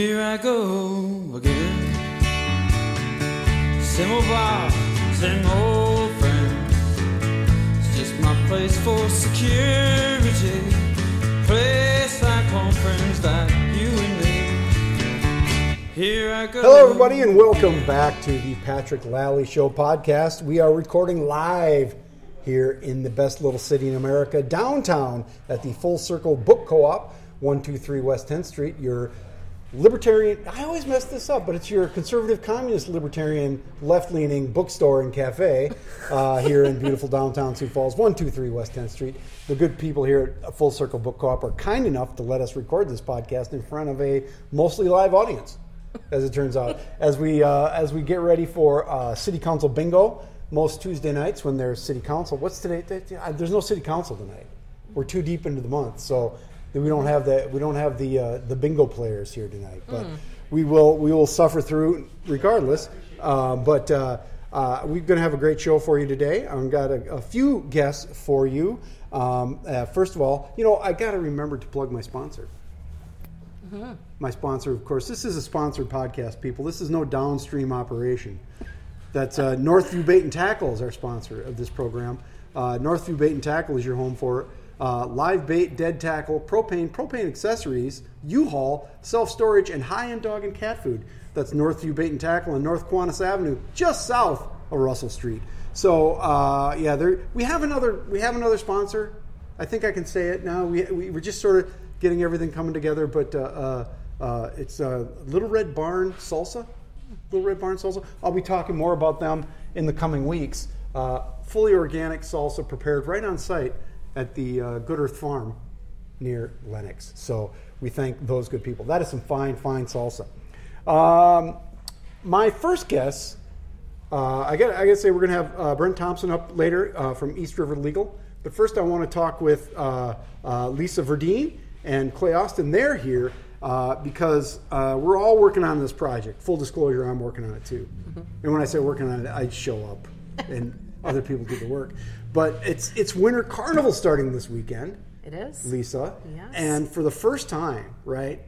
Here I go again. Same old bar, same old friends. It's just my place for security. Place like home friends like you and me. Here I go. Hello, everybody, and welcome back to the Patrick Lally Show podcast. We are recording live here in the best little city in America, downtown at the Full Circle Book Co op, 123 West 10th Street. Your libertarian, I always mess this up, but it's your conservative, communist, libertarian, left leaning bookstore and cafe uh, here in beautiful downtown Sioux Falls, 123 West 10th Street. The good people here at Full Circle Book Co op are kind enough to let us record this podcast in front of a mostly live audience as it turns out. As we uh, as we get ready for uh, city council bingo, most Tuesday nights when there's city council. What's today? There's no city council tonight. We're too deep into the month, so we don't have the we don't have the uh, the bingo players here tonight. But we will we will suffer through regardless. Uh, but uh, uh, we're going to have a great show for you today. I've got a, a few guests for you. Um, uh, first of all, you know I got to remember to plug my sponsor my sponsor, of course. This is a sponsored podcast, people. This is no downstream operation. That's uh, Northview Bait and Tackle is our sponsor of this program. Uh, Northview Bait and Tackle is your home for uh, live bait, dead tackle, propane, propane accessories, U-Haul, self-storage, and high-end dog and cat food. That's Northview Bait and Tackle on North Quantus Avenue, just south of Russell Street. So uh, yeah, there we have another we have another sponsor. I think I can say it now. We, we we're just sort of getting everything coming together, but uh, uh, uh, it's uh, Little Red Barn Salsa. Little Red Barn Salsa. I'll be talking more about them in the coming weeks. Uh, fully organic salsa prepared right on site at the uh, Good Earth Farm near Lennox. So we thank those good people. That is some fine, fine salsa. Um, my first guess, uh, I got to say we're going to have uh, Brent Thompson up later uh, from East River Legal. But first, I want to talk with uh, uh, Lisa Verdeen and Clay Austin. They're here uh, because uh, we're all working on this project. Full disclosure, I'm working on it too. And when I say working on it, I show up and other people do the work. But it's it's Winter Carnival starting this weekend. It is. Lisa. Yes. And for the first time, right?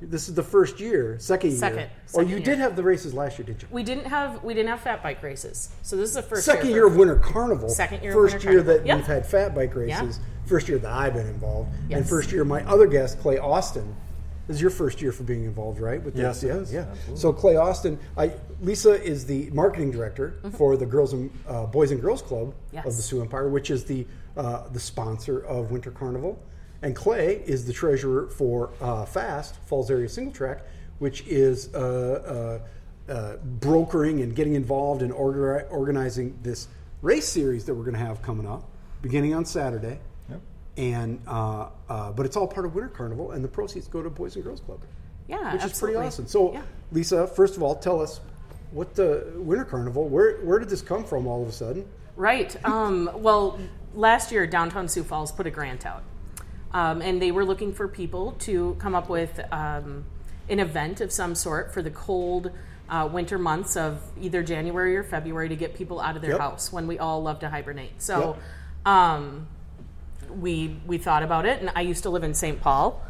This is the first year, second year. Second- oh, Or second you year. did have the races last year, did you? We didn't have we didn't have fat bike races, so this is the first Second year, year of Winter Carnival. Second year of First year Carnival. that Yeah. we've had fat bike races. First year that I've been involved. And first year my other guest, Clay Austin. This is your first year for being involved, right? With Yes, this? it yeah, Absolutely. So Clay Austin, I, Lisa is the marketing director Mm-hmm. for the Girls and uh, Boys and Girls Club of the Sioux Empire, which is the uh, the sponsor of Winter Carnival, and Clay is the treasurer for uh, FAST Falls Area Single Track, which is uh, uh, uh, brokering and getting involved in orga- organizing this race series that we're going to have coming up, beginning on Saturday. Yep. And uh, uh, but it's all part of Winter Carnival, and the proceeds go to Boys and Girls Club, Yeah, which is pretty awesome. So, Yeah. Lisa, first of all, tell us what the Winter Carnival. Where where did this come from all of a sudden? Right. Um, well, last year downtown Sioux Falls put a grant out, um, and they were looking for people to come up with um, an event of some sort for the cold. Uh, winter months of either January or February to get people out of their Yep. house when we all love to hibernate. So, um, we we thought about it, and I used to live in St. Paul,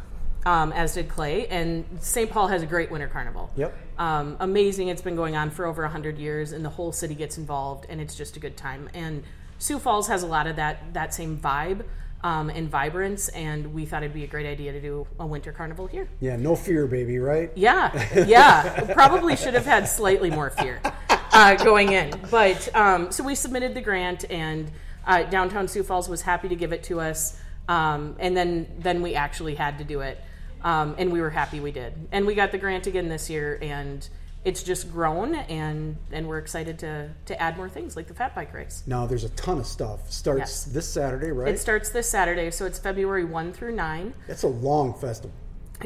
um, as did Clay, and St. Paul has a great winter carnival. Yep. Um, amazing. It's been going on for over hundred years, and the whole city gets involved, and it's just a good time. And Sioux Falls has a lot of that that same vibe um, and vibrance, and we thought it'd be a great idea to do a winter carnival here. Yeah, no fear, baby, right? Yeah, yeah. Probably should have had slightly more fear uh, going in. But um, so we submitted the grant, and uh, downtown Sioux Falls was happy to give it to us. Um, and then then we actually had to do it, um, and we were happy we did. And we got the grant again this year, and it's just grown, and and we're excited to to add more things like the fat bike race. Now there's a ton of stuff. Starts Yes. this Saturday, right? It starts this Saturday, so it's February one through nine. That's a long festival.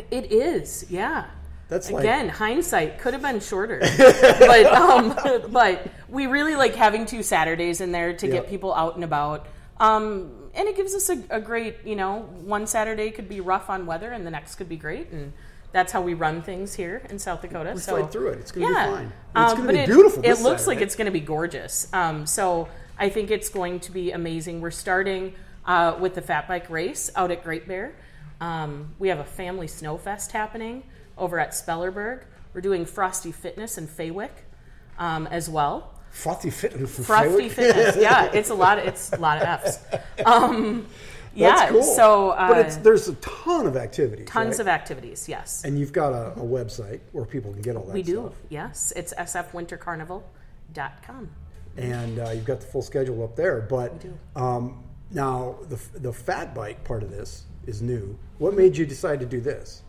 It is, yeah. That's like Again, hindsight could have been shorter, but um, but we really like having two Saturdays in there to Yep. get people out and about. Um, and it gives us a, a great, you know, one Saturday could be rough on weather, and the next could be great, and that's how we run things here in South Dakota. We so fight through it. It's gonna be fine. It's Um, gonna be it, beautiful It looks like it's going to be gorgeous. Um, so I think it's going to be amazing. We're starting uh, with the fat bike race out at Great Bear. Um, we have a family snow fest happening over at Spellerberg. We're doing Frosty Fitness in Fawick um, as well. Frothy Fitness. Frosty? Fitness, yeah, it's a lot. Of, it's a lot of F's. Um, yeah, cool. so uh, but it's, there's a ton of activities. tons right? of activities. Yes, And you've got a, a website where people can get all that we do. stuff. Yes, it's sfwintercarnival.com. And uh, you've got the full schedule up there. But We do. Um, now, the, the fat bike part of this is new. What made you decide to do this?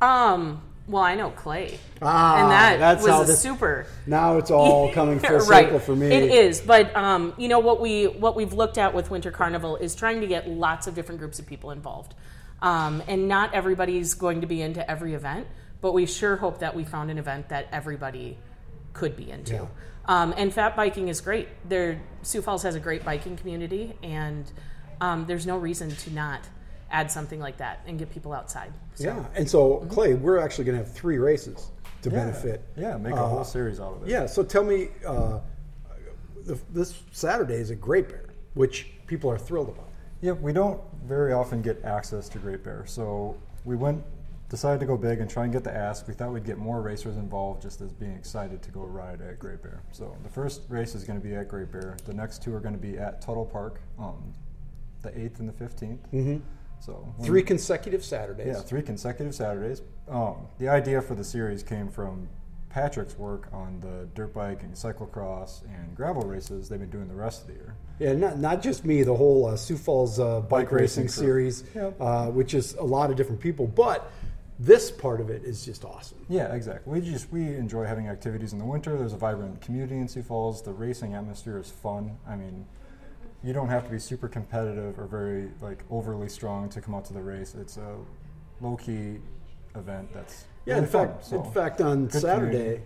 Um, well, I know Clay, Ah, and that that's how was a this- super. Now it's all coming full right. circle for me. It is, but um, you know what we what we've looked at with Winter Carnival is trying to get lots of different groups of people involved, um, and not everybody's going to be into every event, but we sure hope that we found an event that everybody could be into. Yeah. Um, and fat biking is great. There, Sioux Falls has a great biking community, and um, there's no reason to not add something like that and get people outside. So, Yeah. And so, Mm-hmm. Clay, we're actually going to have three races to Yeah, benefit. Yeah, make a uh, whole series out of it. Yeah. So tell me, uh, the, this Saturday is a Great Bear, which people are thrilled about. Yeah, we don't very often get access to Great Bear, so we went, decided to go big and try and get the ask. We thought we'd get more racers involved, just as being excited to go ride at Great Bear. So the first race is going to be at Great Bear. The next two are going to be at Tuthill Park, um, the eighth and the 15th Mm-hmm. So Three consecutive Saturdays. Yeah, three consecutive Saturdays. Um, the idea for the series came from Patrick's work on the dirt bike and cyclocross and gravel races they've been doing the rest of the year. Yeah, not, not just me, the whole uh, Sioux Falls uh, bike, Bike racing, racing series, Yep. uh, which is a lot of different people. But this part of it is just awesome. Yeah, exactly. We just we enjoy having activities in the winter. There's a vibrant community in Sioux Falls. The racing atmosphere is fun. I mean, you don't have to be super competitive or very like overly strong to come out to the race. It's a low key event that's Yeah, really in fun, fact, so. in fact, on good Saturday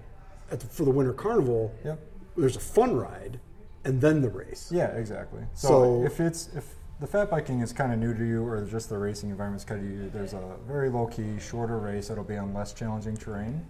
at the, for the Winter Carnival, Yep. there's a fun ride and then the race. Yeah, exactly. So, So- if it's if the fat biking is kind of new to you, or just the racing environment's kind of new, there's a very low key, shorter race that'll be on less challenging terrain.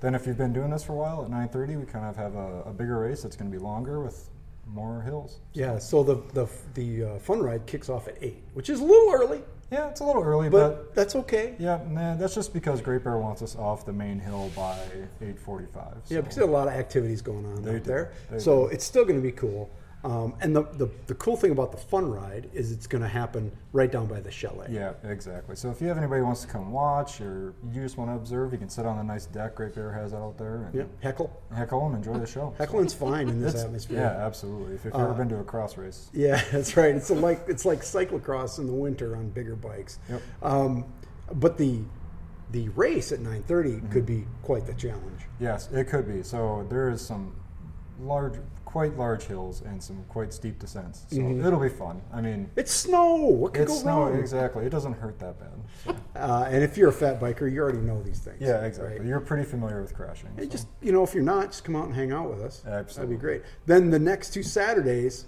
Then, if you've been doing this for a while, at 9:30, we kind of have a, a bigger race that's going to be longer with more hills. Yeah, so the the the uh, fun ride kicks off at eight, which is a little early, Yeah, it's a little early, but but, that's okay. yeah, nah, that's just because Great Bear wants us off the main hill by 8:45. Yeah, because there are a lot of activities going on They out do. there. They so do. it's still going to be cool. Um, and the, the, the cool thing about the fun ride is it's going to happen right down by the chalet. Yeah, exactly. So if you have anybody who wants to come watch, or you just want to observe, you can sit on the nice deck Great Bear has out there and Yeah, heckle. heckle and enjoy the show. Heckling's fine in this It's- atmosphere. Yeah, absolutely. If you've Uh, ever been to a cross race, Yeah, that's right. It's like it's like cyclocross in the winter on bigger bikes. Yep. Um, but the the race at 9:30 Mm-hmm. could be quite the challenge. yes, it could be. So there is some large, quite large hills and some quite steep descents. So it'll be fun. I mean, It's snow. What could it's go snow wrong? exactly. It doesn't hurt that bad. So. Uh, and if you're a fat biker, you already know these things. Yeah, exactly. right? You're pretty familiar with crashing. So. just you know, if you're not, just come out and hang out with us. Absolutely. That'd be great. Then the next two Saturdays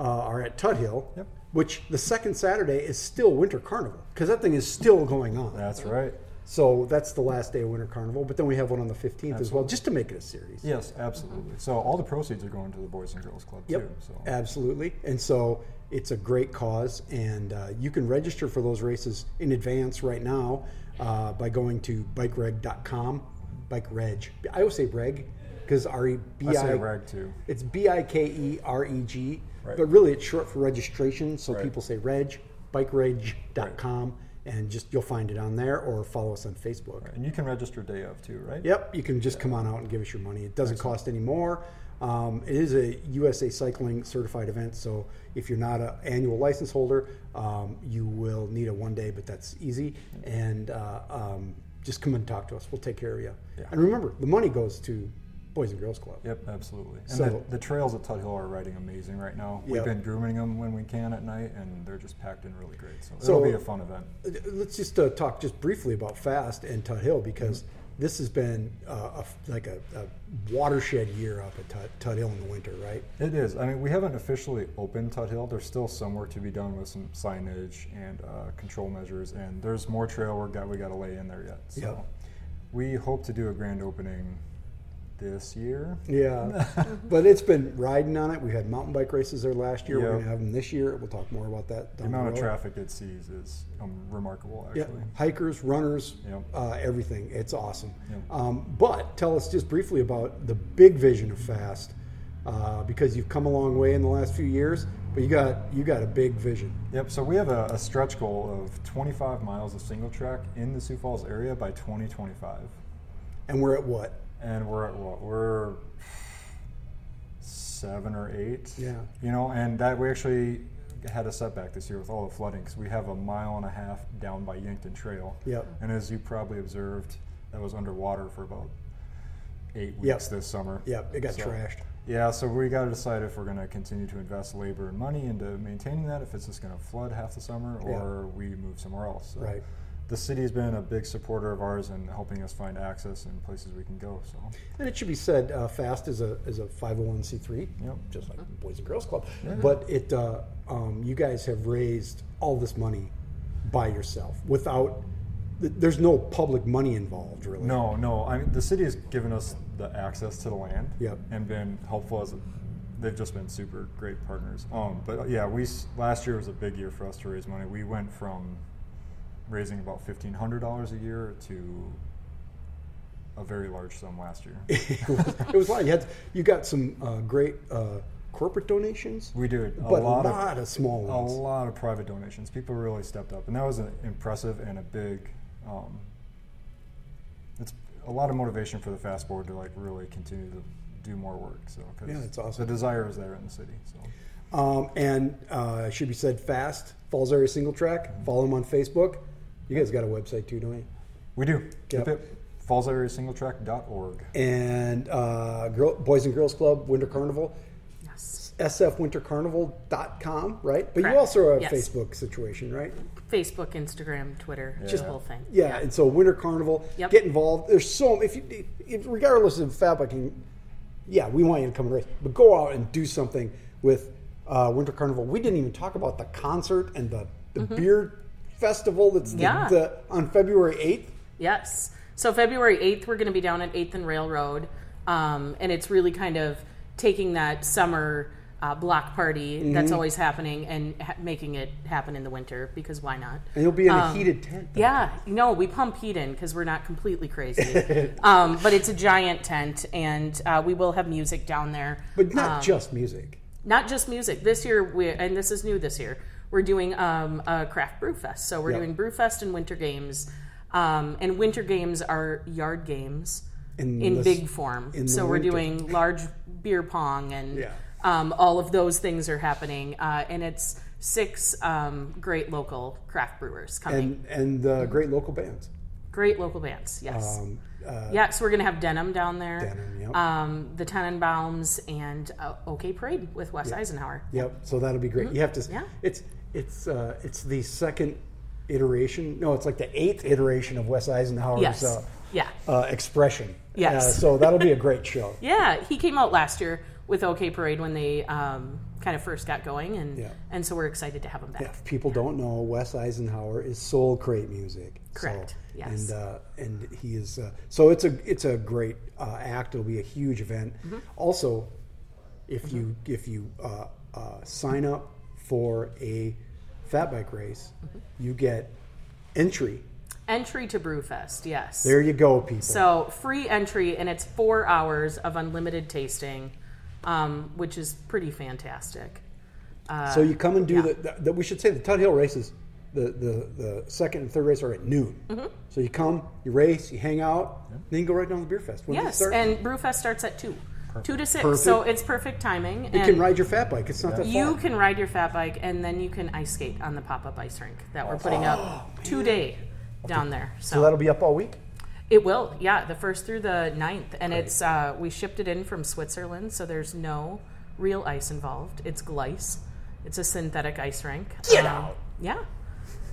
uh, are at Tuthill, Yep. which the second Saturday is still Winter Carnival because that thing is still going on. That's right. So that's the last day of Winter Carnival. But then we have one on the 15th as well, just to make it a series. Yes, absolutely. So all the proceeds are going to the Boys and Girls Club Yep, too. So absolutely. And so it's a great cause, and uh, you can register for those races in advance right now uh, by going to bikereg.com. Bike reg. I always say reg because R E B I say I. reg too. It's B I K E R E G, Right. but really it's short for registration. So Right. people say reg, bikereg.com, and just you'll find it on there or follow us on Facebook. And you can register day of too, right? Yep, you can just come on out and give us your money. It doesn't cost any more. Um, it is a USA Cycling certified event, so if you're not an annual license holder, um, you will need a one day, but that's easy. And uh, um, just come and talk to us. We'll take care of you. Yeah. And remember, the money goes to Boys and Girls Club. Yep, absolutely. And So- the, the trails at Tuthill are riding amazing right now. We've been grooming them when we can at night, and they're just packed in really great. So, So- it'll be a fun event. Uh, Let's just uh, talk just briefly about Fast and Tuthill because Mm-hmm. this has been uh, a, like a, a watershed year up at Tut, Tuthill in the winter, right? It is. I mean, we haven't officially opened Tuthill. There's still some work to be done with some signage and uh, control measures, and there's more trail work that we got to lay in there yet. So Yep. we hope to do a grand opening this year. Yeah, but it's been riding on it. We had mountain bike races there last year. We're going to have them this year. We'll talk more about that. The amount of road. traffic it sees is um, remarkable, Yeah, actually. hikers, runners, Yep. uh, everything. It's awesome. Yep. Um, but tell us just briefly about the big vision of Fast, uh, because you've come a long way in the last few years. But you got you got a big vision. Yep. So we have a, a stretch goal of 25 miles of single track in the Sioux Falls area by 2025, And we're at what? And we're at what? We're seven or eight. Yeah. You know, and that we actually had a setback this year with all the flooding because we have a mile and a half down by Yankton Trail. Yep. And as you probably observed, that was underwater for about eight weeks Yep. this summer. Yep, it got So- trashed. Yeah, so we got to decide if we're going to continue to invest labor and money into maintaining that, if it's just going to flood half the summer, or we move somewhere else. So Right. The city's been a big supporter of ours in helping us find access and places we can go. So And it should be said, uh, Fast is a is a five hundred one c three, Yep. just like Boys and Girls Club. But it uh, um, you guys have raised all this money by yourself without. There's no public money involved, really. no, no, I mean the city has given us the access to the land Yep. and been helpful as a, they've just been super great partners. Um, but yeah, we last year was a big year for us to raise money. We went from raising about fifteen hundred dollars a year to a very large sum last year. it, was, it was a lot. You had you got some uh, great uh, corporate donations, We did a but lot, a lot of, small ones. a lot of private donations. People really stepped up, and that was an impressive and a big. Um, it's a lot of motivation for the fast board to like really continue to do more work. So 'cause Yeah, it's awesome. The desire is there in the city. So Um, and uh, should be said fast. Falls Area Single Track. Follow them on Facebook. You guys got a website too, don't you? we do. Yep. Yep. Yep. FallsAreaSingleTrack.org. And uh, Girl, Boys and Girls Club Winter Carnival. Yes. sfwintercarnival.com, right? But you also are a Yes. Facebook situation, right? Facebook, Instagram, Twitter, just the whole thing. Yeah, and so Winter Carnival, Yep. get involved. There's so if you, if, regardless of fat biking, yeah, we want you to come and race, but go out and do something with uh, Winter Carnival. We didn't even talk about the concert and the, the beer festival that's the. Yeah. the, on February eighth. Yes. So February 8th, we're going to be down at 8th and Railroad. Um, and it's really kind of taking that summer uh, block party that's Mm-hmm. always happening and ha- making it happen in the winter because why not? And you'll be in a Um, heated tent. though. Yeah, no, we pump heat in because we're not completely crazy. um, but it's a giant tent, and uh, we will have music down there. but not Um, just music. not just music. This year, we and this is new this year. We're doing um, a craft brew fest. So we're Yep. doing brew fest and winter games. Um, and winter games are yard games In in, big form. in So we're winter. doing large beer pong and Yeah. um, all of those things are happening. Uh, and it's six um, great local craft brewers coming. And and uh, great local bands. great local bands. Yes. Um, uh, yeah, so we're gonna have Denim down there, Denim, yep. um, the Tenenbaums, and uh, OK Parade with Wes Eisenhower. Yep. So that'll be great. You have to. Mm-hmm. Yeah. It's it's uh, it's the second iteration. No, it's like the eighth iteration of Wes Eisenhower's Yes. uh, Yeah. uh, expression. Yes. Uh, so that'll be a great show. Yeah, he came out last year with OK Parade when they um, kind of first got going, and Yeah. and so we're excited to have him back. Yeah, if people don't know, Wes Eisenhower is Soulcrate Music. Correct, So, yes. And uh, and he is uh, so it's a it's a great uh, act. It'll be a huge event. Mm-hmm. Also, if you if you uh, uh, sign up for a fat bike race, Mm-hmm. you get entry. Entry to Brewfest, yes. There you go, people. So free entry, and it's four hours of unlimited tasting, um, which is pretty fantastic. So you come and do yeah. the, the, the. We should say the Tuthill races. The, the, the second and third race are at noon. Mm-hmm. So you come, you race, you hang out, then you go right down to the beer fest. When Yes, and Brewfest starts at two, two to six. Perfect. So it's perfect timing. you can ride your fat bike. It's not that far. You can ride your fat bike, and then you can ice skate on the pop-up ice rink that we're putting Oh, up today down there. So that'll be up all week. It will, yeah, the first through the 9th. And it's, uh, we shipped it in from Switzerland, so there's no real ice involved. It's glice. It's a synthetic ice rink. Get Um, out. Yeah.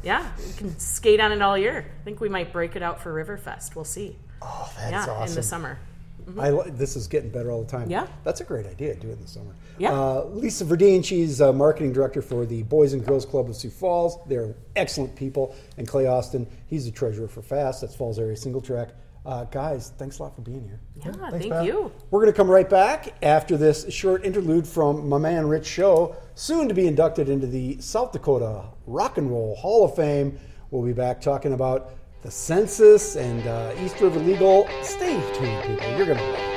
Yeah. You can skate on it all year. I think we might break it out for Riverfest. We'll see. Oh, that's yeah, awesome. in the summer. I li- this is getting better all the time. Yeah. that's a great idea. Do it in the summer. Yeah. Uh, Lisa Verdeen, she's uh, marketing director for the Boys and Girls Club of Sioux Falls. They're excellent people. And Clay Austin, he's the treasurer for FAST. That's Falls Area Single Track. Uh, guys, thanks a lot for being here. Yeah, thanks, thank Pat. you. We're going to come right back after this short interlude from my man Rich Show, soon to be inducted into the South Dakota Rock and Roll Hall of Fame. We'll be back talking about the census and uh, East River Legal. Stay tuned, people. You're going to love it.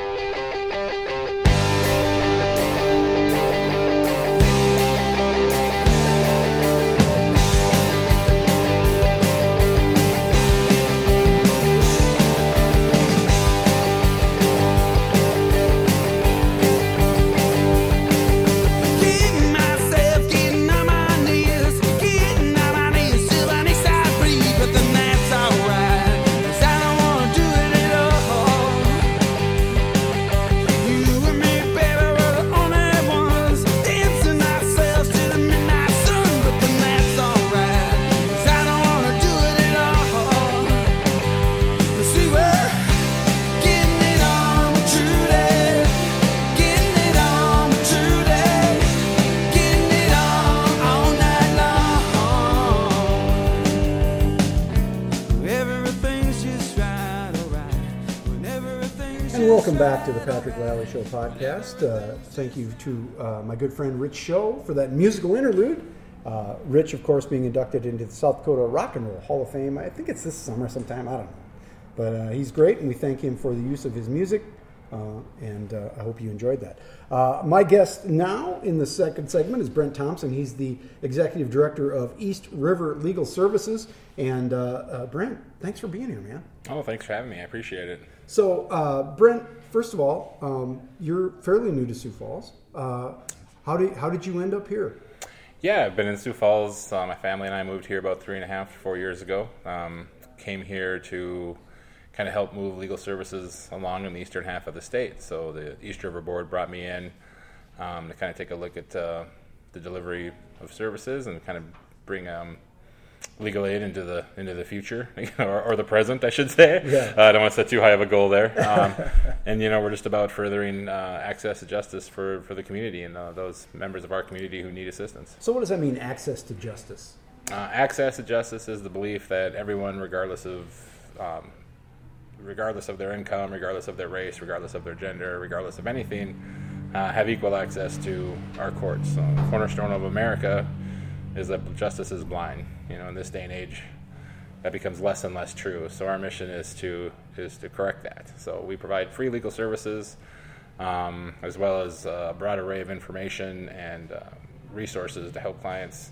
Thank you to uh, my good friend Rich Show for that musical interlude. Uh, Rich, of course, being inducted into the South Dakota Rock and Roll Hall of Fame. I think it's this summer sometime. I don't know. But uh, he's great, and we thank him for the use of his music. Uh, and uh, I hope you enjoyed that. Uh, my guest now in the second segment is Brent Thompson. He's the executive director of East River Legal Services. And uh, uh, Brent, thanks for being here, man. Oh, thanks for having me. I appreciate it. So, uh, Brent, first of all, um, you're fairly new to Sioux Falls. Uh, how did how did you end up here? Yeah, I've been in Sioux Falls. Uh, my family and I moved here about three and a half to four years ago. Um, came here to kind of help move legal services along in the eastern half of the state. So the East River Board brought me in um, to kind of take a look at uh, the delivery of services and kind of bring um, legal aid into the into the future or, or the present, I should say. Yeah. Uh, I don't want to set too high of a goal there. Um, and you know, we're just about furthering uh, access to justice for, for the community and uh, those members of our community who need assistance. So, what does that mean? Access to justice. Uh, access to justice is the belief that everyone, regardless of um, regardless of their income, regardless of their race, regardless of their gender, regardless of anything, uh, have equal access to our courts. So, cornerstone of America is that justice is blind. You know, in this day and age, that becomes less and less true. So our mission is to is to correct that. So we provide free legal services, um, as well as a broad array of information and uh, resources to help clients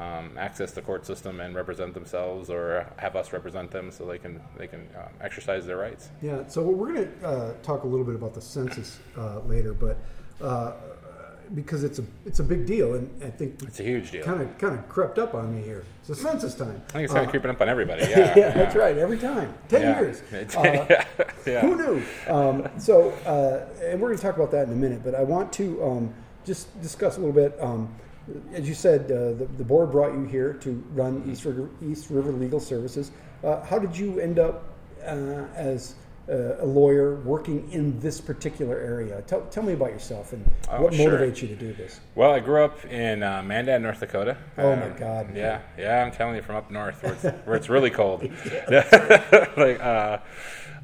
um, access the court system and represent themselves, or have us represent them, so they can they can um, exercise their rights. Yeah. So we're going to uh, talk a little bit about the census uh, later, but uh, because it's a it's a big deal, and I think It's a huge deal. kind of kind of crept up on me here. It's a census time. I think it's kind Uh, of creeping up on everybody. Yeah, yeah, that's right. Every time, ten Yeah. years. Uh, yeah, yeah. Who knew? Um, so, uh, and we're going to talk about that in a minute, but I want to um, just discuss a little bit. Um, as you said, uh, the, the board brought you here to run East River, East River Legal Services. Uh, how did you end up uh, as uh, a lawyer working in this particular area? Tell, tell me about yourself and Oh, what sure. motivates you to do this. Well, I grew up in uh, Mandan, North Dakota. Oh, my Um, God. Yeah, yeah, I'm telling you, from up north where it's, where it's really cold. like, uh,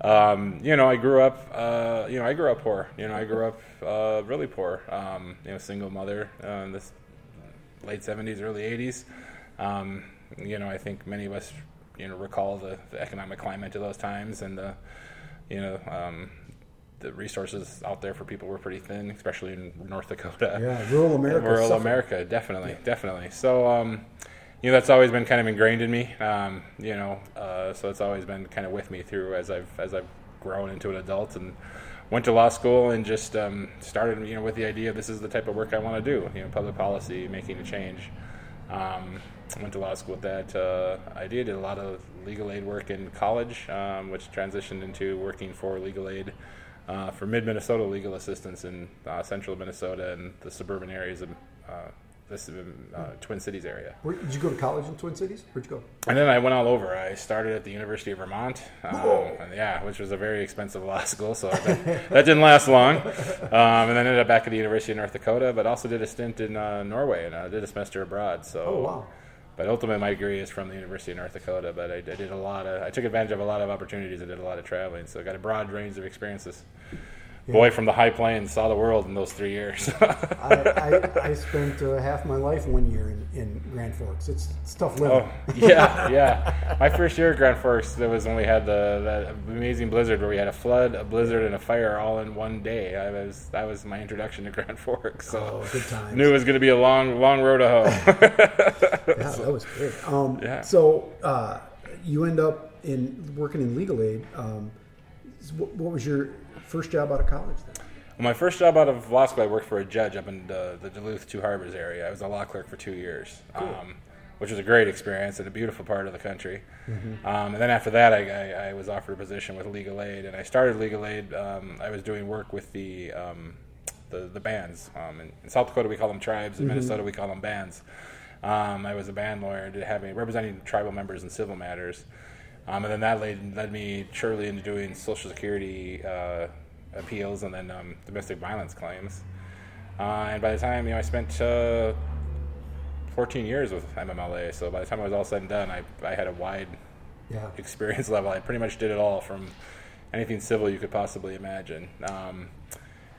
um, you know, I grew up. Uh, you know, I grew up poor. You know, I grew up uh, really poor. Um, you know, single mother uh, in this late '70s, early '80s. Um, you know, I think many of us, you know, recall the, the economic climate of those times, and the, you know, um, the resources out there for people were pretty thin, especially in North Dakota. Yeah, rural America Rural suffered. America, definitely, definitely. So, um, you know, that's always been kind of ingrained in me. Um, you know, uh, so it's always been kind of with me through as I've as I've grown into an adult and went to law school and just um, started, you know, with the idea this is the type of work I want to do. You know, public policy, making a change. Um, went to law school with that uh, idea. Did a lot of legal aid work in college, um, which transitioned into working for legal aid uh, for mid Minnesota legal assistance in uh, central Minnesota and the suburban areas of uh, this uh, Twin Cities area. Where, did you go to college in Twin Cities? Where'd you go? And then I went all over. I started at the University of Vermont, um, and yeah, which was a very expensive law school, so that, that didn't last long. Um, and then ended up back at the University of North Dakota, but also did a stint in uh, Norway and uh, did a semester abroad. So, Oh, wow. But ultimately, my degree is from the University of North Dakota. But I, I did a lot of, I took advantage of a lot of opportunities. I did a lot of traveling, so I got a broad range of experiences. Boy from the high plains saw the world in those three years. I, I, I spent uh, half my life one year in, in Grand Forks. It's, it's tough living. Oh yeah, yeah. My first year at Grand Forks, there was when we had the that amazing blizzard where we had a flood, a blizzard, and a fire all in one day. I was that was my introduction to Grand Forks. So Oh, good times. knew it was going to be a long, long road to hoe. Yeah, that was great. Um, Yeah. So uh, you end up in working in legal aid. Um, what, what was your first job out of college then? Well, my first job out of law school, I worked for a judge up in the, the Duluth Two Harbors area. I was a law clerk for two years, um, which was a great experience in a beautiful part of the country. Um, and then after that, I, I, I was offered a position with legal aid, and I started legal aid. Um, I was doing work with the um, the, the bands. Um, in, in South Dakota, we call them tribes. In Minnesota, we call them bands. Um, I was a band lawyer, did having representing tribal members in civil matters. Um, and then that led, led me surely into doing Social Security uh, appeals and then um, domestic violence claims. Uh, and by the time you know, I spent uh, 14 years with MMLA, so by the time I was all said and done, I, I had a wide Yeah. experience level. I pretty much did it all from anything civil you could possibly imagine. Um,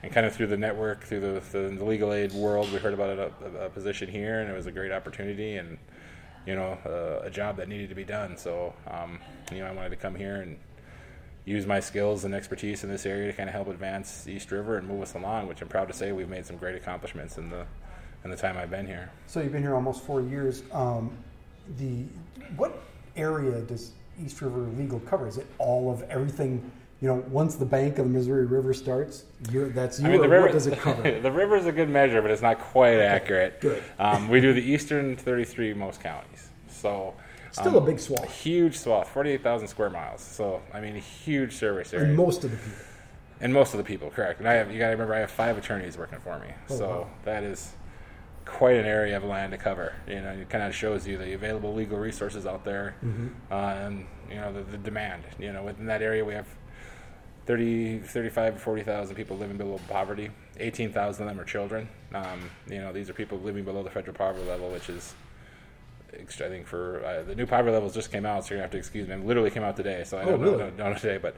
and kind of through the network, through the, the, the legal aid world, we heard about a, a, a position here, and it was a great opportunity and you know uh, a job that needed to be done. So um, you know I wanted to come here and use my skills and expertise in this area to kind of help advance East River and move us along. Which I'm proud to say we've made some great accomplishments in the in the time I've been here. So you've been here almost four years. Um, the what area does East River Legal cover? Is it all of everything? You know, once the bank of the Missouri River starts, you're, that's you. I mean, the river what does it cover? the river is a good measure, but it's not quite accurate. good. Um, we do the eastern 33 most counties, so Still um, a big swath. A huge swath, 48,000 square miles. So I mean, a huge service area, And most of the people. and most of the people, correct. And I have you got to remember, I have five attorneys working for me, Oh, so wow. that is quite an area of land to cover. You know, it kind of shows you the available legal resources out there, Mm-hmm. uh, and you know the, the demand. You know, within that area, we have 30, 35 to 40,000 people living below poverty. 18,000 of them are children. Um, you know, these are people living below the federal poverty level, which is, I think, for uh, the new poverty levels just came out, so you're to have to excuse me. It literally came out today, so I Oh, don't, really? know, don't know today. But,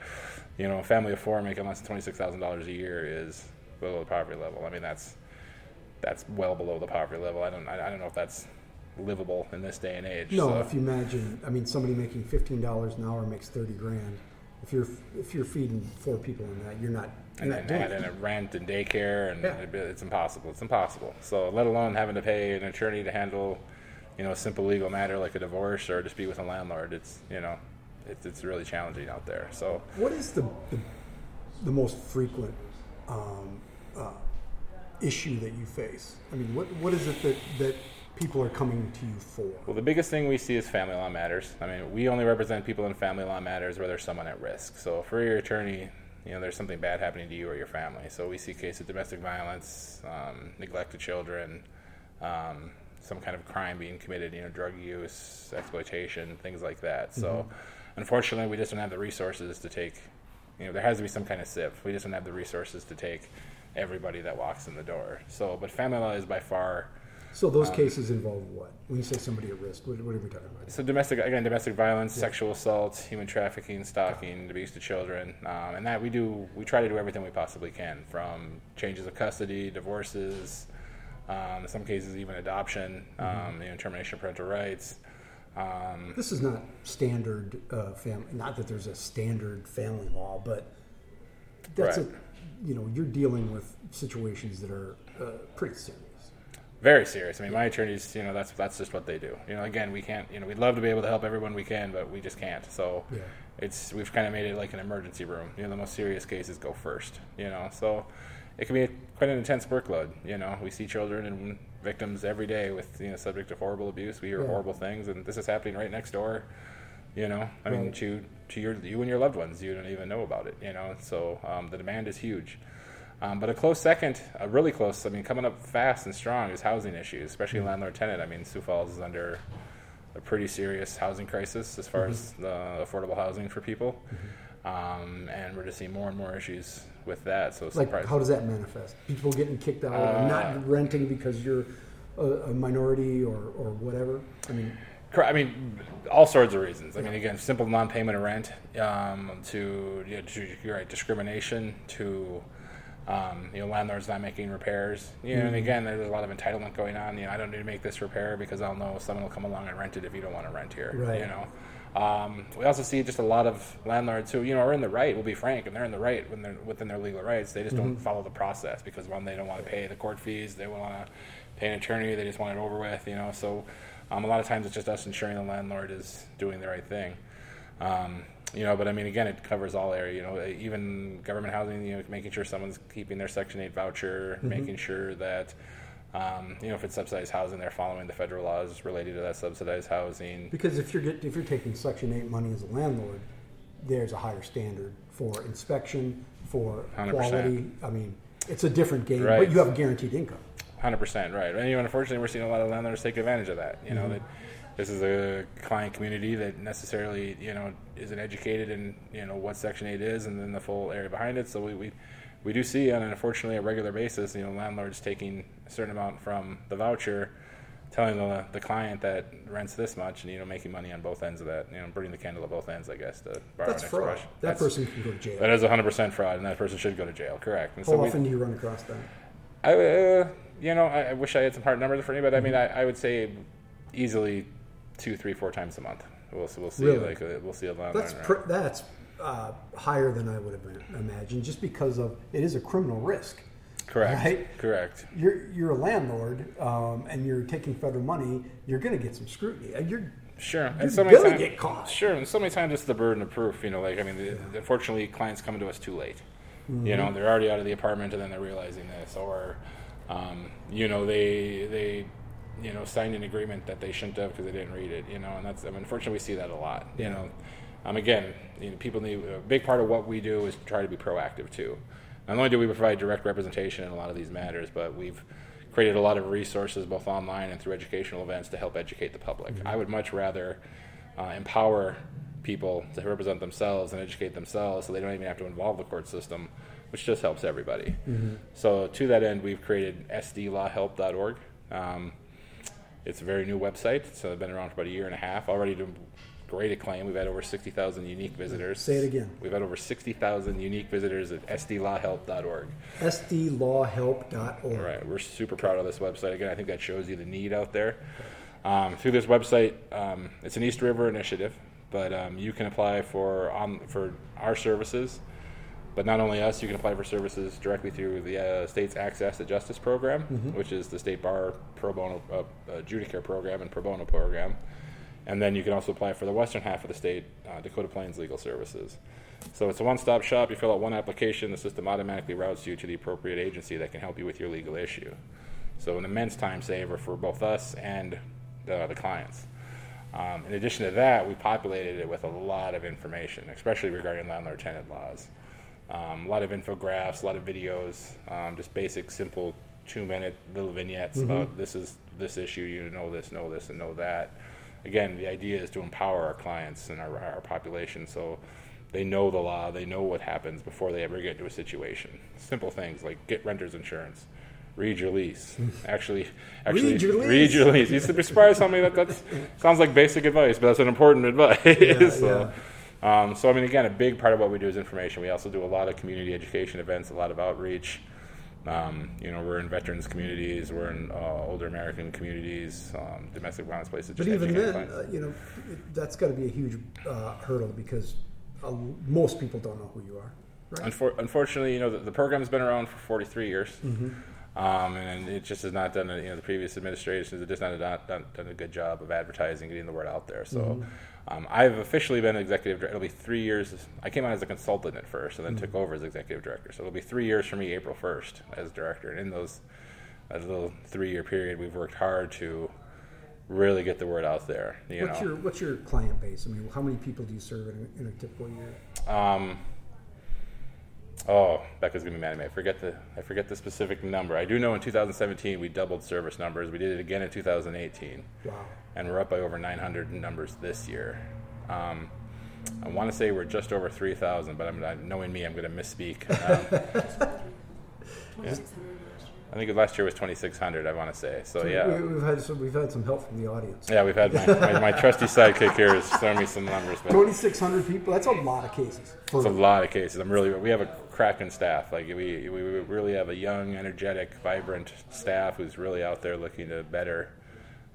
you know, a family of four making less than $26,000 a year is below the poverty level. I mean, that's that's well below the poverty level. I don't, I, I don't know if that's livable in this day and age. No, so. if you imagine, I mean, somebody making fifteen dollars an hour makes thirty grand. If you're if you're feeding four people in that, you're not you're and not then add in a rent and daycare, and Yeah. it's impossible. It's impossible. So, let alone having to pay an attorney to handle, you know, a simple legal matter like a divorce or a dispute with a landlord. It's you know, it's it's really challenging out there. So, What is the the, the most frequent um, uh, issue that you face? I mean, what what is it that that people are coming to you for? well, the biggest thing we see is family law matters. I mean, we only represent people in family law matters where there's someone at risk. So, for your attorney. You know, there's something bad happening to you or your family. So we see cases of domestic violence, um, neglected children, um, some kind of crime being committed, you know, drug use, exploitation, things like that. So, unfortunately, we just don't have the resources to take. You know, there has to be some kind of sieve. We just don't have the resources to take everybody that walks in the door. So, but family law is by far. So those Um, cases involve what? When you say somebody at risk, what, what are we talking about? So domestic again, domestic violence, sexual assault, human trafficking, stalking, abuse to children, um, and that we do. We try to do everything we possibly can, from changes of custody, divorces, um, in some cases even adoption, um, you know, termination of parental rights. Um, This is not standard uh, family. Not that there's a standard family law, but that's Right. a you know you're dealing with situations that are uh, pretty serious. very serious. I mean, my attorneys, you know, that's that's just what they do. You know, again, we can't. You know, we'd love to be able to help everyone we can, but we just can't. So Yeah. it's we've kind of made it like an emergency room. You know, the most serious cases go first. You know, so it can be a, quite an intense workload. You know, we see children and victims every day with you know subject to horrible abuse. We hear Yeah. horrible things, and this is happening right next door. You know, I mean, to to your you and your loved ones, you don't even know about it. You know, so um, the demand is huge. Um, but a close second, a really close, I mean, coming up fast and strong is housing issues, especially landlord tenant. I mean, Sioux Falls is under a pretty serious housing crisis as far as the affordable housing for people. Um, and we're just seeing more and more issues with that. So Like, surprising. how does that manifest? People getting kicked out, or Uh, not renting because you're a, a minority or, or whatever. I mean, I mean, all sorts of reasons. I mean, again, simple non-payment of rent um, to, you know, to you're right, discrimination to um, you know landlords not making repairs. You know, and again, there's a lot of entitlement going on. You know, I don't need to make this repair because I'll know someone will come along and rent it if you don't want to rent here. Right. You know. Um, we also see just a lot of landlords who, you know, are in the right. We'll be frank, and they're in the right when they're within their legal rights. They just don't follow the process because one, they don't want to pay the court fees. They want to pay an attorney. They just want it over with. You know, so um, a lot of times it's just us ensuring the landlord is doing the right thing. Um, you know, but I mean, again, it covers all area. You know, even government housing. You know, making sure someone's keeping their Section Eight voucher, making sure that. Um, you know, if it's subsidized housing, they're following the federal laws related to that subsidized housing. Because if you're get, if you're taking Section Eight money as a landlord, there's a higher standard for inspection, for 100%. quality. I mean, it's a different game, Right. but you have a guaranteed income. Hundred percent, right. And you know, unfortunately, we're seeing a lot of landlords take advantage of that. You know, that this is a client community that necessarily, you know, isn't educated in, you know, what Section Eight is, and then the full area behind it. So we, we, we do see on, an, unfortunately, a regular basis, you know, landlords taking a certain amount from the voucher, telling the, the client that rents this much, and you know, making money on both ends of that. You know, burning the candle at both ends, I guess. To borrow That's fraud. expression. That That's- person can go to jail. That is hundred percent fraud, and that person should go to jail. Correct. And How so we- often do you run across that? I, uh, you know, I, I wish I had some hard numbers for you, but I mean, I, I would say easily two, three, four times a month. We'll, we'll see. Really? Like uh, we'll see a lot. That's pr- that's uh, higher than I would have imagined, just because of it is a criminal risk. Correct. right? Correct. You're you're a landlord, um, and you're taking federal money. You're going to get some scrutiny. You're Sure. You're And so many gonna times, get caught. Sure. And so many times it's the burden of proof. You know, like I mean, the, unfortunately, clients come to us too late. Mm-hmm. You know, they're already out of the apartment, and then they're realizing this, or um, you know, they they you know signed an agreement that they shouldn't have because they didn't read it. You know, and that's I mean, unfortunately, we see that a lot. You know, um, again, you know, people need a big part of what we do is try to be proactive too. Not only do we provide direct representation in a lot of these matters, but we've created a lot of resources both online and through educational events to help educate the public. I would much rather uh, empower people to represent themselves and educate themselves so they don't even have to involve the court system, which just helps everybody. So, to that end, we've created sdlawhelp.org. Um, it's a very new website, so it's been around for about a year and a half. Already great acclaim. We've had over 60,000 unique visitors. Say it again. We've had over 60,000 unique visitors at sdlawhelp.org. sdlawhelp.org. All right, we're super proud of this website. Again, I think that shows you the need out there. Um, through this website, um, it's an East River initiative, but um, you can apply for on for our services. But not only us, you can apply for services directly through the uh, state's Access to Justice program, which is the state bar pro bono uh, adjudicator program and pro bono program. And then you can also apply for the western half of the state, uh, Dakota Plains Legal Services. So it's a one-stop shop. You fill out one application, the system automatically routes you to the appropriate agency that can help you with your legal issue. So an immense time saver for both us and the, the clients. Um, in addition to that, we populated it with a lot of information, especially regarding landlord-tenant laws. Um, a lot of infographics, a lot of videos, um, just basic, simple, two-minute little vignettes about this is this issue. You know this, know this, and know that. Again, the idea is to empower our clients and our, our population so they know the law, they know what happens before they ever get into a situation. Simple things like get renter's insurance, read your lease. Actually, actually Read your lease. Read your lease. You should be surprised how many that that's, sounds like basic advice, but that's an important advice. so, Um, so I mean, again, a big part of what we do is information. We also do a lot of community education events, a lot of outreach. Um, you know, we're in veterans communities, we're in uh, older American communities, um, domestic violence places. But just even then, uh, you know, that's got to be a huge uh, hurdle because uh, most people don't know who you are. Right? Unfor- unfortunately, you know, the, the program's been around for 43 years. Mm-hmm. Um, and it just has not done, a, you know, the previous administrations have just not done, done, done a good job of advertising, getting the word out there. So Mm-hmm. Um, I've officially been executive director. It'll be three years. I came on as a consultant at first and then Mm-hmm. took over as executive director. So it'll be three years for me, April 1st, as director. And in those, that little three year period, we've worked hard to really get the word out there. You what's know, your what's your client base? I mean, how many people do you serve in a, in a typical year? Um, oh, Becca's gonna be mad at me. I forget the I forget the specific number. I do know in 2017 we doubled service numbers. We did it again in 2018, Wow. and we're up by over 900 numbers this year. Um, I want to say we're just over 3,000, but I'm not, knowing me, I'm going to misspeak. Um, I think last year was 2,600. I want to say. So, We, yeah, we've had some, we've had some help from the audience. yeah, we've had my, my, my trusty sidekick here is throwing me some numbers, Twenty six hundred people. That's a lot of cases. It's a lot of cases. I'm really we have a cracking staff. Like we, we really have a young, energetic, vibrant staff who's really out there looking to better.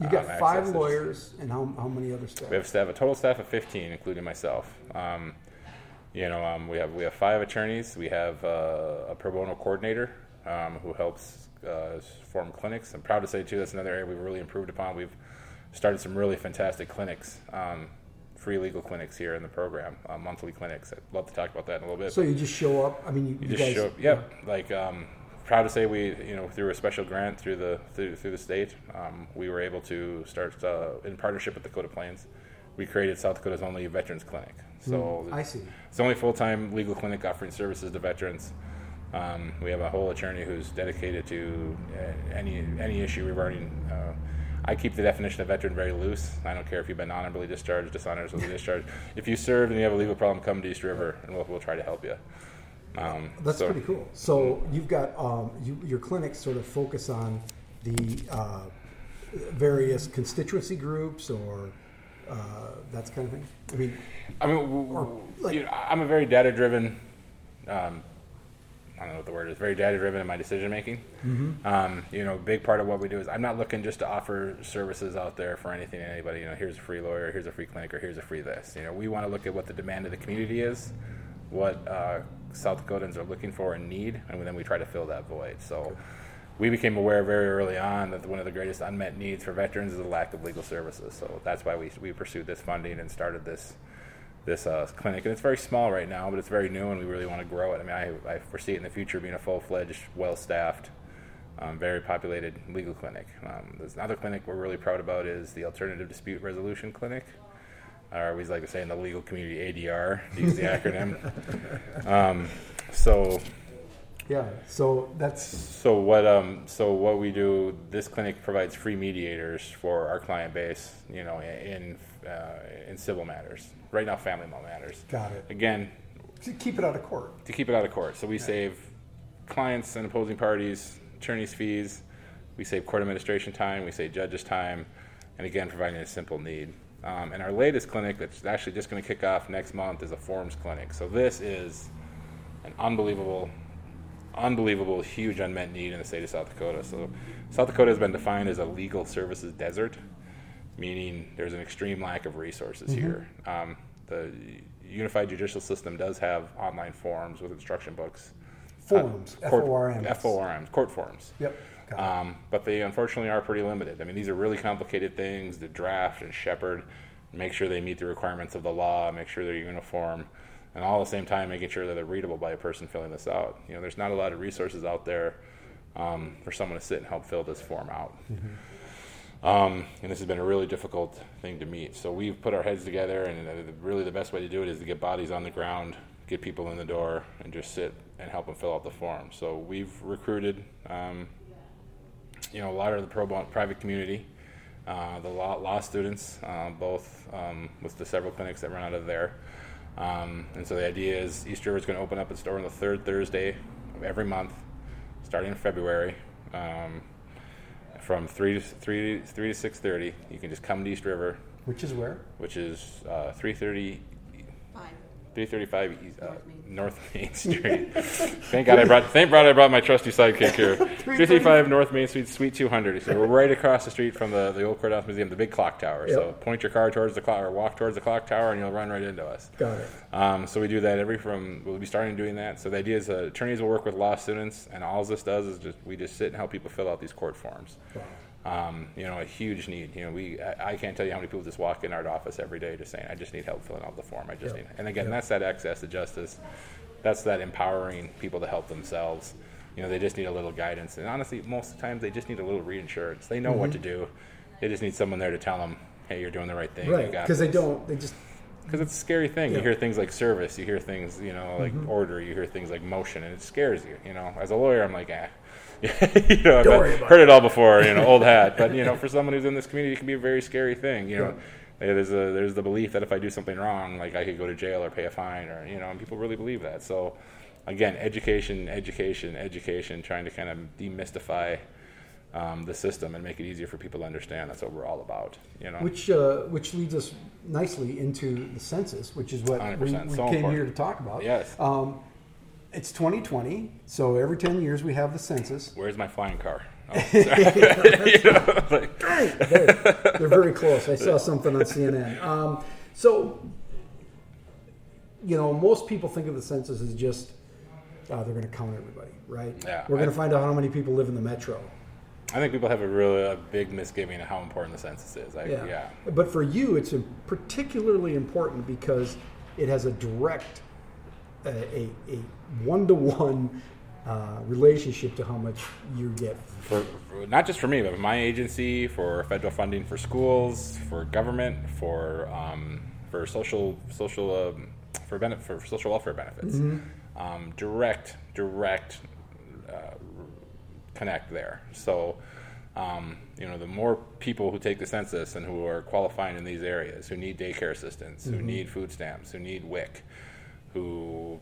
you got um, five lawyers and how, how many other staff? We have staff, a total staff of 15, including myself. Um, you know, um, we have we have five attorneys. We have uh, a pro bono coordinator um, who helps uh, form clinics. I'm proud to say too that's another area we've really improved upon. We've started some really fantastic clinics, um, free legal clinics here in the program, uh, monthly clinics. I'd love to talk about that in a little bit. so you just show up. I mean, you, You you just guys, show up. Yep. Like, um, proud to say we, you know, through a special grant through the through, through the state, um, we were able to start uh, in partnership with Dakota Plains. We created South Dakota's only veterans clinic. So I see. it's the only full time legal clinic offering services to veterans. Um, we have a whole attorney who's dedicated to uh, any any issue regarding. I keep the definition of veteran very loose. I don't care if you've been honorably discharged, dishonorably discharged. If you served and you have a legal problem, come to East River, and we'll, we'll try to help you. Um, That's so- pretty cool. So you've got um, you, your clinics sort of focus on the uh, various constituency groups or uh, that kind of thing. I mean, I mean, w- like- you know, I'm a very data driven. Um, I don't know what the word is. Very data driven in my decision making. Um, you know, big part of what we do is I'm not looking just to offer services out there for anything to anybody. You know, here's a free lawyer, here's a free clinic, or here's a free this. You know, we want to look at what the demand of the community is, what uh, South Dakotans are looking for and need, and then we try to fill that void. So. We became aware very early on that one of the greatest unmet needs for veterans is the lack of legal services. So that's why we, we pursued this funding and started this this uh, clinic, and it's very small right now, but it's very new, and we really want to grow it. I mean, I, I foresee it in the future being a full-fledged, well-staffed, um, very populated legal clinic. Um, there's another clinic we're really proud about is the Alternative Dispute Resolution Clinic, or we like to say in the legal community ADR, to use the acronym. Um, so yeah. So that's so what? Um, so what we do? This clinic provides free mediators for our client base. You know, in uh, in civil matters. Right now, family law matters. got it. Again, To keep it out of court. to keep it out of court. So we save clients and opposing parties attorneys' fees. We save court administration time. We save judges' time, and again, providing a simple need. Um, and our latest clinic, that's actually just going to kick off next month, is a forms clinic. So this is an unbelievable, unbelievable, huge unmet need in the state of South Dakota. So South Dakota has been defined as a legal services desert, meaning there's an extreme lack of resources here. Um, the unified judicial system does have online forms with instruction books. Forms. Uh, court- F-O-R-M-S. F-O-R-Ms, court forms. Yep. Um, but they unfortunately are pretty limited. I mean, these are really complicated things to draft and shepherd, make sure they meet the requirements of the law, make sure they're uniform, and all at the same time making sure that they're readable by a person filling this out. You know, there's not a lot of resources out there um, for someone to sit and help fill this form out. Um, and this has been a really difficult thing to meet. So we've put our heads together, and uh, really the best way to do it is to get bodies on the ground, get people in the door, and just sit and help them fill out the form. So we've recruited, um, you know, a lot of the pro bono private community, uh, the law, law students, uh, both um, with the several clinics that run out of there. Um, and so the idea is East River is going to open up its door on the third Thursday of every month, starting in February. Um, from three to three three to six thirty. You can just come to East River, Which is where? which is uh, three thirty. Fine. 335 uh, North Main. Street. thank God I brought thank God I brought my trusty sidekick here. 335 North Main Street, Suite 200. So we're right across the street from the, the old courthouse museum, the big clock tower. So point your car towards the clock or walk towards the clock tower, and you'll run right into us. Got it. Um, so we do that every from we'll be starting doing that. So the idea is uh, attorneys will work with law students, and all this does is just we just sit and help people fill out these court forms. Um, you know, a huge need. You know, we I, I can't tell you how many people just walk in our office every day just saying, "I just need help filling out the form. I just Yeah. need." And again, Yeah. that's that access to justice. That's that empowering people to help themselves. You know, they just need a little guidance, and honestly, most of the times they just need a little reinsurance. They know what to do. They just need someone there to tell them, "Hey, you're doing the right thing." Right. Because they don't. They just. because it's a scary thing. Yeah. You hear things like service, you hear things, you know, like Mm-hmm. order, you hear things like motion, and it scares you. You know, as a lawyer, I'm like, ah, you know, I've Don't worry about heard it all before. You know, old hat. But you know, for someone who's in this community, it can be a very scary thing. You know, there's a there's the belief that if I do something wrong, like I could go to jail or pay a fine, or you know, and people really believe that. So. again, education, education, education, trying to kind of demystify um, the system and make it easier for people to understand. That's what we're all about. You know, Which uh, which leads us nicely into the census, which is what we, 100%, we so came important. here to talk about. Yes. Um, it's 2020, so every 10 years we have the census. where's my flying car? Oh, sorry. You know, like- they're, they're very close. I saw something on CNN. Um, so, you know, most people think of the census as just uh, they're going to count everybody, right? Yeah, We're going to find out how many people live in the metro. I think people have a really a big misgiving of how important the census is. I, yeah. But for you, it's particularly important because it has a direct, uh, a a one to one relationship to how much you get. for, for- not just for me, but for my agency, for federal funding for schools, for government, for um, for social social um, for benefit for social welfare benefits. Um, direct direct uh, connect there. So. Um, you know, the more people who take the census and who are qualifying in these areas, who need daycare assistance, who need food stamps, who need WIC, who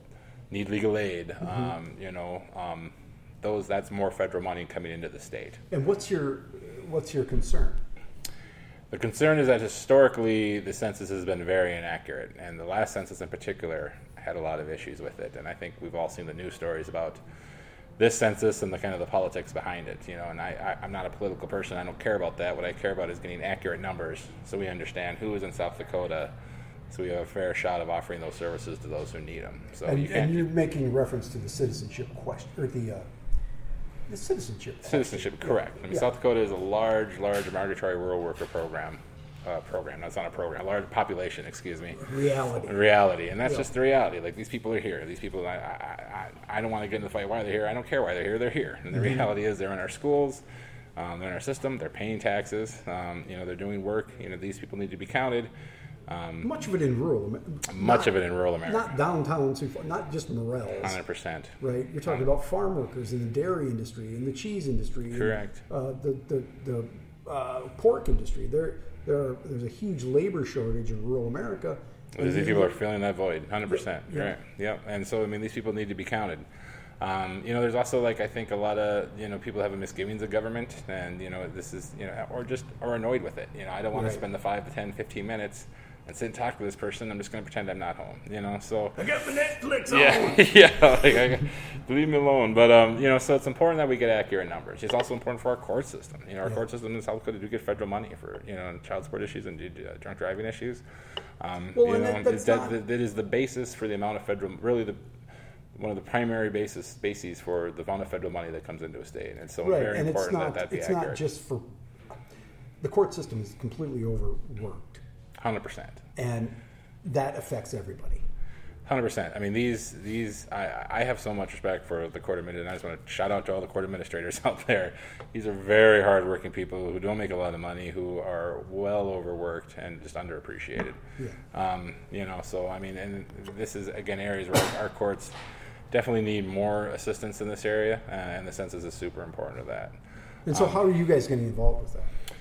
need legal aid, um, you know, um, those that's more federal money coming into the state. And what's your what's your concern? The concern is that historically the census has been very inaccurate, and the last census in particular had a lot of issues with it. And I think we've all seen the news stories about this census and the kind of the politics behind it. You know, and I, I, I'm not a political person. I don't care about that. What I care about is getting accurate numbers, so we understand who is in South Dakota, so we have a fair shot of offering those services to those who need them. So And, you and you're making reference to the citizenship question or the uh, the citizenship. question. Citizenship, correct. I mean, Yeah. South Dakota is a large, large migratory rural worker program. Uh, program. That's not a program. A large population, excuse me. reality. Reality, and that's Yeah. just the reality. Like these people are here. These people, I, I, I, I don't want to get into the fight why they're here. I don't care why they're here. They're here. And the Mm-hmm. reality is, they're in our schools. Um, they're in our system. They're paying taxes. Um, you know, they're doing work. You know, these people need to be counted. Um, Much of it in rural. Amer- much not- of it in rural America. Not downtown, Sioux Falls, not just Morels. Hundred percent. right? You're talking about farm workers in the dairy industry, in the cheese industry, and, Correct. uh, the the, the uh, pork industry. There, there are, there's a huge labor shortage in rural America. and These people are filling that void, hundred percent. Yeah. Right. Yep. And so I mean, these people need to be counted. Um, you know, there's also like I think a lot of you know people have a misgivings of government, and you know this is you know or just are annoyed with it. You know, I don't want Right. to spend the five to 10, 15 minutes and sit and talk to this person. I'm just going to pretend I'm not home. You know, so I got the Netflix on. yeah, yeah, like I, leave me alone. But um, you know, so it's important that we get accurate numbers. It's also important for our court system. You know, our court system in South Dakota do get federal money for you know child support issues and uh, drunk driving issues. Um, Well, you and know, that- that's that, not- that, is the basis for the amount of federal, really the one of the primary basis bases for the amount of federal money that comes into a state. And so right, very and it's important not that that be it's accurate. not just for the court system is completely overworked, hundred percent. and that affects everybody. Hundred percent. I mean, these these I, I have so much respect for the court administrators. I just want to shout out to all the court administrators out there. These are very hardworking people who don't make a lot of money, who are well overworked and just underappreciated. Um, you know, so I mean, and this is again areas where our courts definitely need more assistance in this area, uh, and the census is super important to that. And Um, so, how are you guys getting involved with that?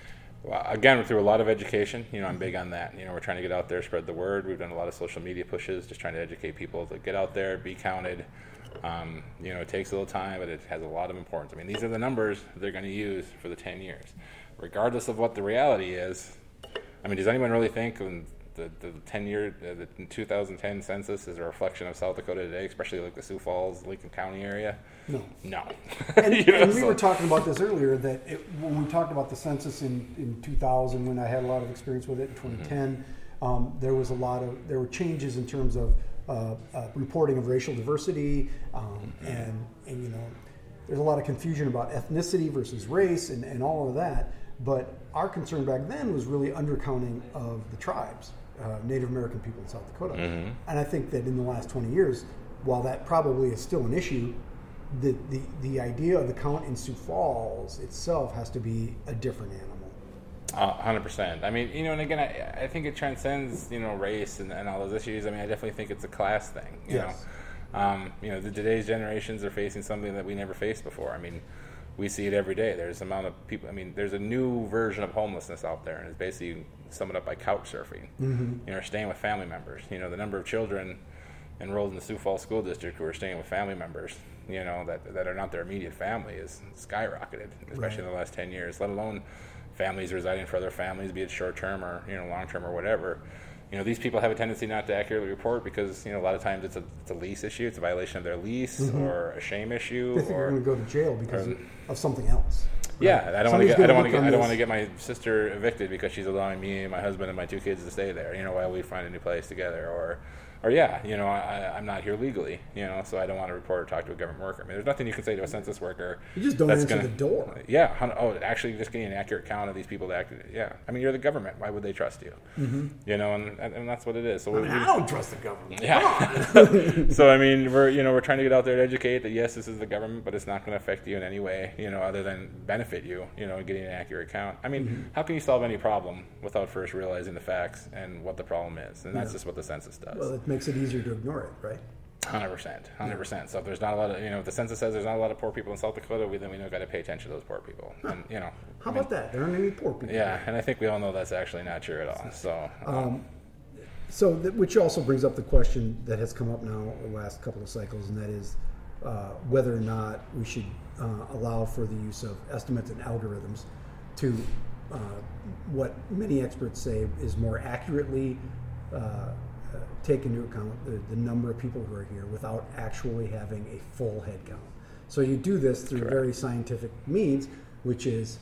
Again, through a lot of education, you know, I'm big on that. You know, we're trying to get out there, spread the word. We've done a lot of social media pushes, just trying to educate people to get out there, be counted. Um, you know, it takes a little time, but it has a lot of importance. I mean, these are the numbers they're going to use for the 10 years, regardless of what the reality is. I mean, does anyone really think the, the 10 year, uh, the 2010 census is a reflection of South Dakota today, especially like the Sioux Falls, Lincoln County area? No. No. And, You know, and we so- were talking about this earlier that it, when we talked about the census in, in 2000, when I had a lot of experience with it in 2010, um, there was a lot of there were changes in terms of uh, uh, reporting of racial diversity, um, and and you know there's a lot of confusion about ethnicity versus race and, and all of that. But our concern back then was really undercounting of the tribes, uh, Native American people in South Dakota. And I think that in the last 20 years, while that probably is still an issue, the, the, the idea of the count in Sioux Falls itself has to be a different animal. hundred percent. I mean, you know, and again, I, I think it transcends, you know, race and, and all those issues. I mean, I definitely think it's a class thing. You Yes. know, um, you know, the, today's generations are facing something that we never faced before. I mean, we see it every day. There's a amount of people. I mean, there's a new version of homelessness out there, and it's basically summed up by couch surfing. Mm-hmm. You know, staying with family members. You know, the number of children enrolled in the Sioux Falls School District who are staying with family members, you know, that, that are not their immediate family is skyrocketed, especially in the last 10 years, let alone families residing for other families, be it short term or, you know, long term or whatever. You know, these people have a tendency not to accurately report because, you know, a lot of times it's a, it's a lease issue, it's a violation of their lease mm-hmm. or a shame issue They think or we're going to go to jail because of something else. yeah, I don't want to get. I don't want to get. I don't want to get my sister evicted because she's allowing me, and my husband, and my two kids to stay there. You know, while we find a new place together, or, or yeah, you know, I, I'm not here legally. You know, so I don't want to report or talk to a government worker. I mean, there's nothing you can say to a census worker. You just don't that's answer gonna- the door. Yeah. Oh, actually, just getting an accurate count of these people that acted. Yeah. I mean, you're the government. Why would they trust you? Mm-hmm. You know, and, and, and that's what it is. So I, we, mean, we- I don't trust the government. yeah. so I mean, we're you know we're trying to get out there to educate that yes, this is the government, but it's not going to affect you in any way, you know, other than benefit you, you know, getting an accurate count. I mean, Mm-hmm. how can you solve any problem without first realizing the facts and what the problem is? And that's just what the census does. Well, it makes it easier to ignore it, right? Hundred percent, hundred percent. So if there's not a lot of, you know, if the census says there's not a lot of poor people in South Dakota, we then we know got to pay attention to those poor people, and you know, How about that? There aren't any poor people. yeah. And I think we all know that's actually not true at all. So um, So, that, which also brings up the question that has come up now the last couple of cycles, and that is uh, whether or not we should uh, allow for the use of estimates and algorithms to uh, what many experts say is more accurately uh, uh, take into account the, the number of people who are here without actually having a full head count. So you do this through very scientific means, which is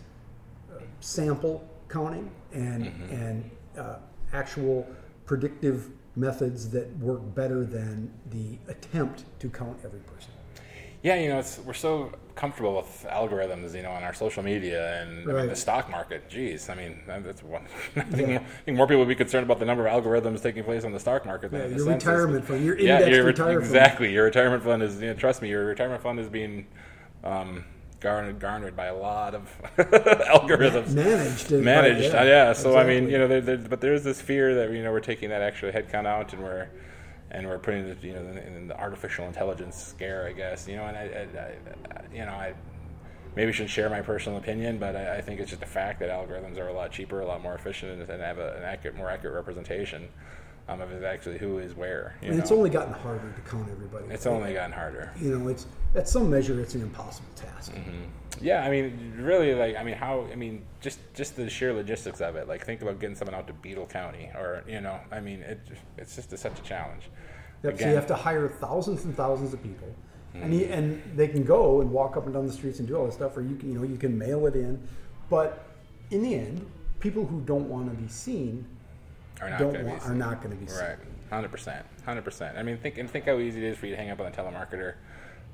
sample counting and and uh, actual predictive methods that work better than the attempt to count every person. Yeah, you know, it's, we're so comfortable with algorithms, you know, on our social media and I mean, the stock market. Geez, I mean, that's one. I think, I think more people would be concerned about the number of algorithms taking place on the stock market than Yeah, the your census. retirement fund, your yeah, your, re- retirement fund. exactly. Your retirement fund is, you know, trust me, your retirement fund is being um, garnered, garnered by a lot of algorithms Managed, and- managed. yeah, uh, yeah. So I mean, you know, there, there, but there's this fear that you know we're taking that extra headcount out and we're and we're putting it, you know, in, in the artificial intelligence scare, I guess. You know, and I, I, I you know, I maybe shouldn't share my personal opinion, but I, I think it's just a fact that algorithms are a lot cheaper, a lot more efficient, and, and have a, an accurate, more accurate representation um, of actually who is where. You and know? it's only gotten harder to count everybody. it's only gotten harder. you know, it's at some measure, it's an impossible task. Yeah, I mean, really, like, I mean, how? I mean, just just the sheer logistics of it. Like, think about getting someone out to Beetle County, or you know, I mean, it it's just a, such a challenge. Yep, so you have to hire thousands and thousands of people, and you, and they can go and walk up and down the streets and do all this stuff, or you can you know you can mail it in, but in the end, people who don't want to be seen Are not don't going to want, be are not going to be seen. right. Hundred percent, hundred percent. I mean, think and think how easy it is for you to hang up on a telemarketer.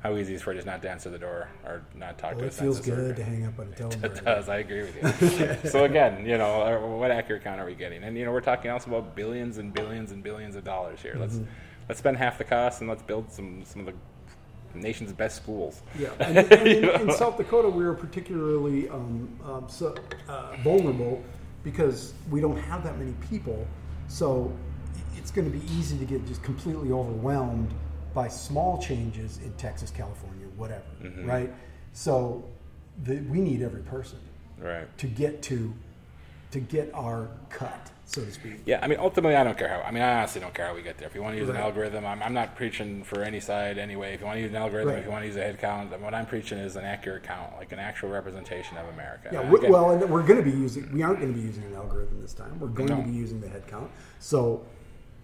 How easy it is for you just not to answer the door or not talk Well, to a it feels good worker. to hang up on a It telemarketer. does. I agree with you. so again, you know, uh, what accurate count are we getting? And you know, we're talking also about billions and billions and billions of dollars here. Mm-hmm. let's spend half the cost and let's build some some of the nation's best schools. Yeah, and, and in, in South Dakota, we are particularly um, um, so, uh, vulnerable because we don't have that many people. So it's going to be easy to get just completely overwhelmed by small changes in Texas, California, whatever, Mm-hmm. right? So the, we need every person Right. to get to to get our cut, so to speak. Yeah, I mean, ultimately, I don't care how. I mean, I honestly don't care how we get there. If you want to use an algorithm, I'm, I'm not preaching for any side anyway. If you want to use an algorithm, Right. if you want to use a head count, what I'm preaching is an accurate count, like an actual representation of America. Yeah, And we, again- well, and we're going to be using. We aren't going to be using an algorithm this time. We're going No. to be using the head count. So,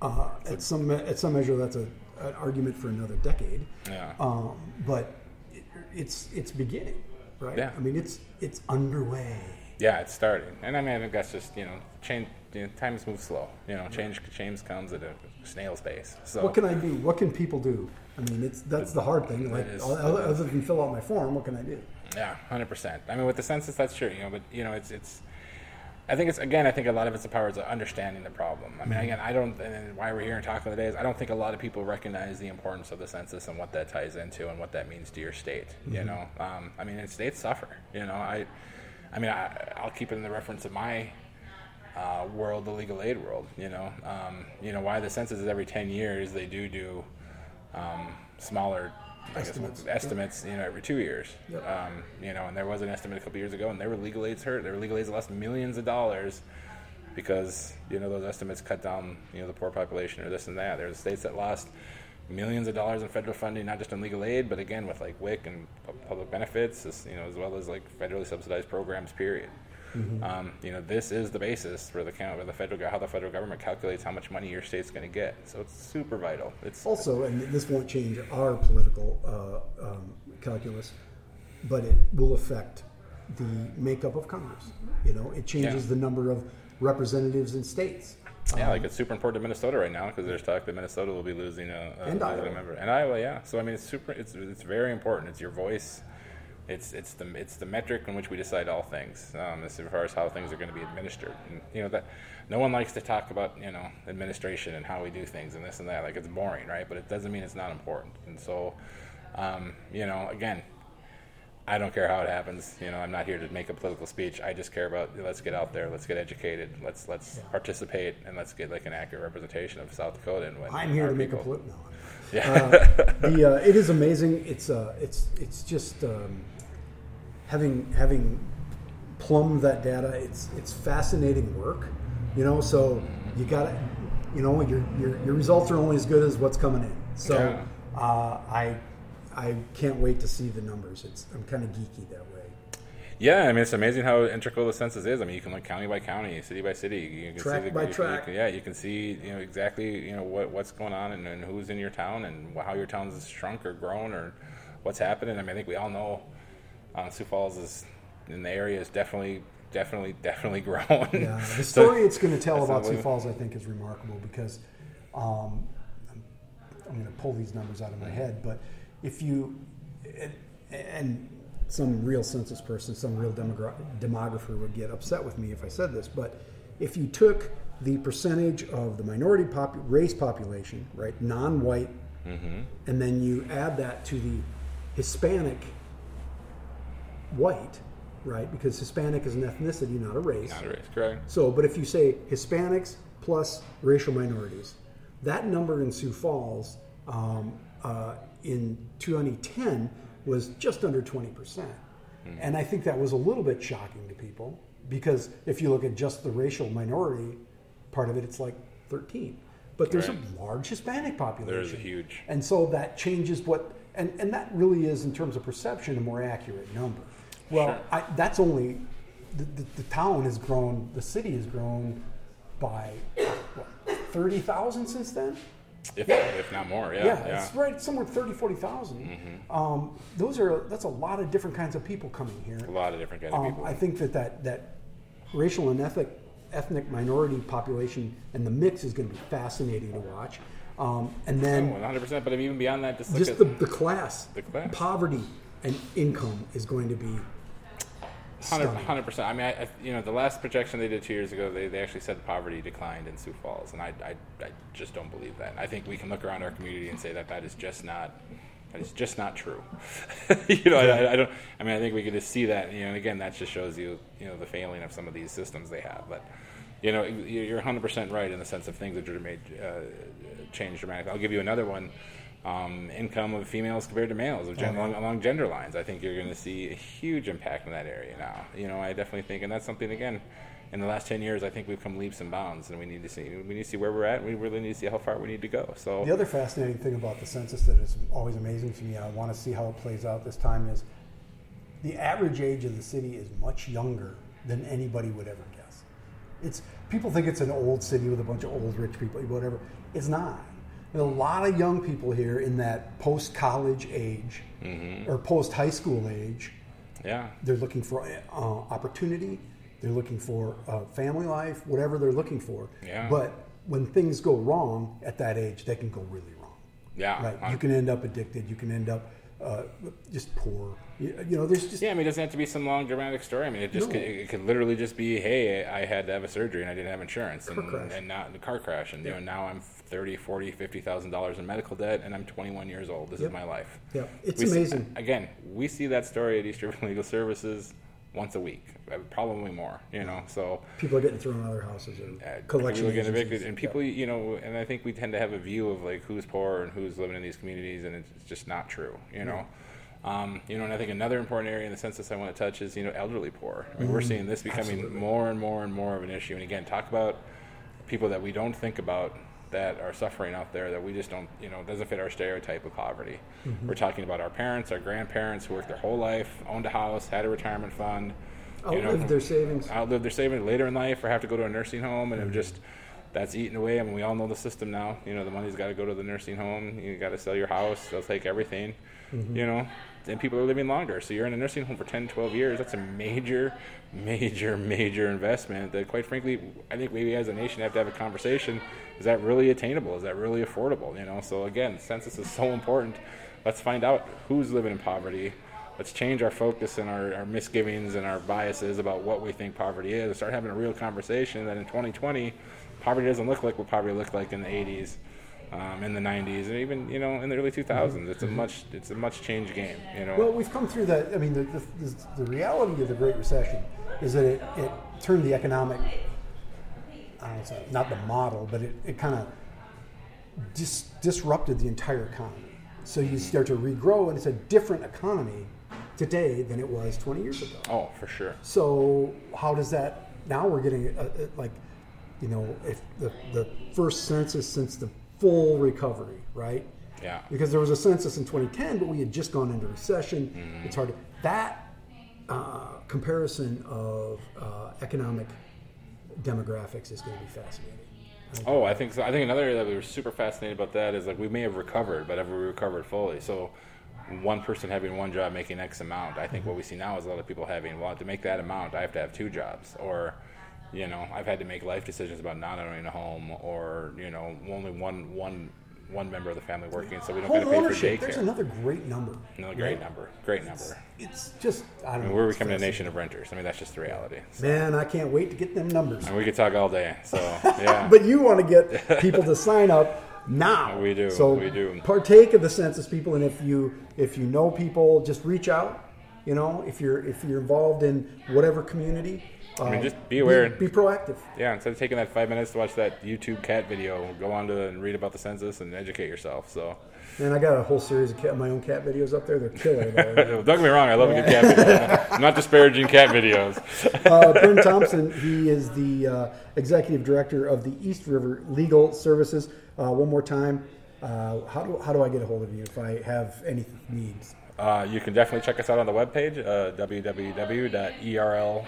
uh, at some at some measure, that's a, an argument for another decade. Yeah. Um, but it, it's it's beginning, right? Yeah. I mean, it's it's underway. Yeah, it's starting, and I mean, I think that's just you know, change. You know, times move slow. You know, change change comes at a snail's pace. So What can I do? What can people do? I mean, it's that's the hard thing. Like, is- other, other than fill out my form, what can I do? Yeah, hundred percent. I mean, with the census, that's true. You know, but you know, it's it's. I think it's again. I think a lot of it's the power of understanding the problem. I mean, again, I don't. And why we're here and talking today is I don't think a lot of people recognize the importance of the census and what that ties into and what that means to your state. You know, um, I mean, and states suffer. You know, I, I mean, I, I'll keep it in the reference of my uh, world, the legal aid world. You know, um, you know why the census is every ten years. They do do um, smaller I guess, Estimates. estimates. You know, every two years. Yep. Um, you know, and there was an estimate a couple years ago, and there were legal aids hurt. There were legal aids that lost millions of dollars because you know those estimates cut down you know the poor population or this and that. There's states that lost millions of dollars in federal funding, not just on legal aid, but again with like WIC and pu- public benefits, as, you know, as well as like federally subsidized programs. Period. Um, you know, this is the basis for the count, the federal, how the federal government calculates how much money your state's going to get. So it's super vital. It's Also, and this won't change our political uh, um, calculus, but it will affect the makeup of Congress. You know, it changes Yeah. the number of representatives in states. Yeah, like it's super important to Minnesota right now because there's talk that Minnesota will be losing a, a, And Iowa. member, and Iowa, yeah. So I mean, it's super. It's it's very important. It's your voice. It's it's the it's the metric in which we decide all things um, as far as how things are going to be administered. And you know that no one likes to talk about you know administration and how we do things and this and that. Like it's boring, right? But it doesn't mean it's not important. And so, um, you know, again, I don't care how it happens. You know, I'm not here to make a political speech. I just care about let's get out there, let's get educated, let's let's participate, and let's get like an accurate representation of South Dakota. And what I'm here to make a people- political. No. Yeah, Uh, the uh, it is amazing. It's uh, it's it's just um, having having plumbed that data. It's it's fascinating work, you know. So you got to, you know, your, your your results are only as good as what's coming in. So Yeah. uh, I I can't wait to see the numbers. It's I'm kind of geeky that way. yeah. I mean, it's amazing how integral the census is. I mean, you can look county by county, city by city. You can Tract see the, by you tract. you can- yeah, you can see you know exactly you know what what's going on and, and who's in your town and how your town's shrunk or grown or what's happening. I mean, I think we all know um, Sioux Falls is in the area is definitely definitely definitely grown. Yeah, the So- story it's going to tell about Sioux. Falls, I think, is remarkable because um, I'm, I'm going to pull these numbers out of my head, but if you and, some real census person, some real demogra- demographer would get upset with me if I said this, but if you took the percentage of the minority pop- race population, right, non-white, and then you add that to the Hispanic white, right? Because Hispanic is an ethnicity, not a race. Not a race, correct? So, but if you say Hispanics plus racial minorities, that number in Sioux Falls um, uh, in 2010 was just under 20%. And I think that was a little bit shocking to people because if you look at just the racial minority part of it, it's like 13. But there's Right. a large Hispanic population. There's a huge. And so that changes what, and, and that really is, in terms of perception, a more accurate number. Well, Sure. I, that's only, the, the, the town has grown, the city has grown by, 30,000 since then? If, if not more, yeah, Yeah, yeah. it's right somewhere 30, 40,000. Um, those are, that's a lot of different kinds of people coming here. A lot of different kind of Um, people. I think that, that that racial and ethnic ethnic minority population and the mix is going to be fascinating to watch. Um, and then One hundred percent. But even beyond that, just look just at the, the class, The class. poverty and income is going to be. Hundred percent. I mean, I, I, you know, the last projection they did two years ago, they, they actually said poverty declined in Sioux Falls, and I, I, I just don't believe that. I think we can look around our community and say that that is just not, that is just not true. you know, I, I don't. I mean, I think we can just see that. You know, and again, that just shows you, you know, the failing of some of these systems they have. But, you know, you- you're hundred percent right in the sense of things that are made uh, change dramatically. I'll give you another one. Um, income of females compared to males of gen- along, along gender lines. I think you're going to see a huge impact in that area now. You know, I definitely think, and that's something again. In the last ten years, I think we've come leaps and bounds, and we need to see we need to see where we're at. And we really need to see how far we need to go. So The other fascinating thing about the census that is always amazing to me, I want to see how it plays out this time, is the average age of the city is much younger than anybody would ever guess. It's people think it's an old city with a bunch of old rich people, whatever. It's not. A lot of young people here in that post college age or post high school age. yeah, They're looking for uh, opportunity. They're looking for uh, family life, whatever they're looking for. Yeah. But when things go wrong at that age, they can go really wrong. yeah, Right. You can end up addicted. You can end up uh, just poor. You, you know, there's just Yeah, I mean, it doesn't have to be some long dramatic story. I mean, it just No. could, it could literally just be, hey, I had to have a surgery and I didn't have insurance, and, and not the car crash, and you know now I'm 30, 40, 50,000 dollars in medical debt, and I'm 21 years old. This Yep. is my life. Yep. It's We see- amazing. again, we see that story at East River Legal Services once a week, uh, probably more. You know, so people are getting thrown out of their houses or uh, collection people get evicted, and people, you know, and I think we tend to have a view of like who's poor and who's living in these communities, and it's just not true, you know. Um, you know, and I think another important area in the census I want to touch is you know elderly poor. I mean, we're seeing this becoming absolutely. more and more and more of an issue. And again, talk about people that we don't think about that are suffering out there that we just don't, you know, doesn't fit our stereotype of poverty. Mm-hmm. We're talking about our parents, our grandparents who worked their whole life, owned a house, had a retirement fund, you know, Outlived their savings. outlive their savings later in life or have to go to a nursing home and have mm-hmm. just that's eaten away. I mean, we all know the system now. You know, the money's got to go to the nursing home. You got to sell your house. They'll take everything. Mm-hmm. You know, and people are living longer. So you're in a nursing home for 10, 12 years. That's a major, major, major investment that, quite frankly, I think maybe as a nation have to have a conversation. Is that really attainable? Is that really affordable? You know, so again, census is so important. Let's find out who's living in poverty. Let's change our focus and our, our misgivings and our biases about what we think poverty is. and Start having a real conversation that in 2020, poverty doesn't look like what poverty looked like in the 80s, um, in the 90s, and even you know in the early 2000s. It's a much it's a much changed game. You know. Well, we've come through that. I mean, the, the, the, reality of the Great Recession is that it, it turned the economic, know, not the model, but it, it kind of dis, disrupted the entire economy. So you start to regrow, and it's a different economy today than it was 20 years ago. oh, for sure. So how does that? Now we're getting a, a, like, you know, if the, the first census since the full recovery, right? Yeah. Because there was a census in 2010, but we had just gone into recession. It's hard to that uh, comparison of uh, economic demographics is going to be fascinating. Oh, I think so. I think another area that we were super fascinated about that is like we may have recovered, but have we recovered fully? So, one person having one job making X amount. I think what we see now is a lot of people having well to make that amount, I have to have two jobs, or you know, I've had to make life decisions about not owning a home, or you know, only one one one member of the family working, so we don't got to Home pay for ownership. There's another great number. Another great right? number, great number. It's just I don't I know. we're it's becoming a nation of renters. I mean, that's just the reality. Man, I can't wait to get them numbers. And we could talk all day. So yeah. But you want to get people to sign up now. We do, So we do. partake of the census, people, and if you if you know people, just reach out. You know, if you're if you're involved in whatever community, uh, mean, just be aware. Be, proactive. Yeah, instead of taking that five minutes to watch that YouTube cat video, go on to and read about the census and educate yourself. So, And I got a whole series of cat, my own cat videos up there. They're killer. though. don't get me wrong, I love a good cat video. I'm not disparaging cat videos. uh, Thompson, he is the uh, executive director of the East River Legal Services. Uh, one more time, uh, how do how do I get a hold of you if I have any needs? Uh, you can definitely check us out on the webpage, uh, www.erl,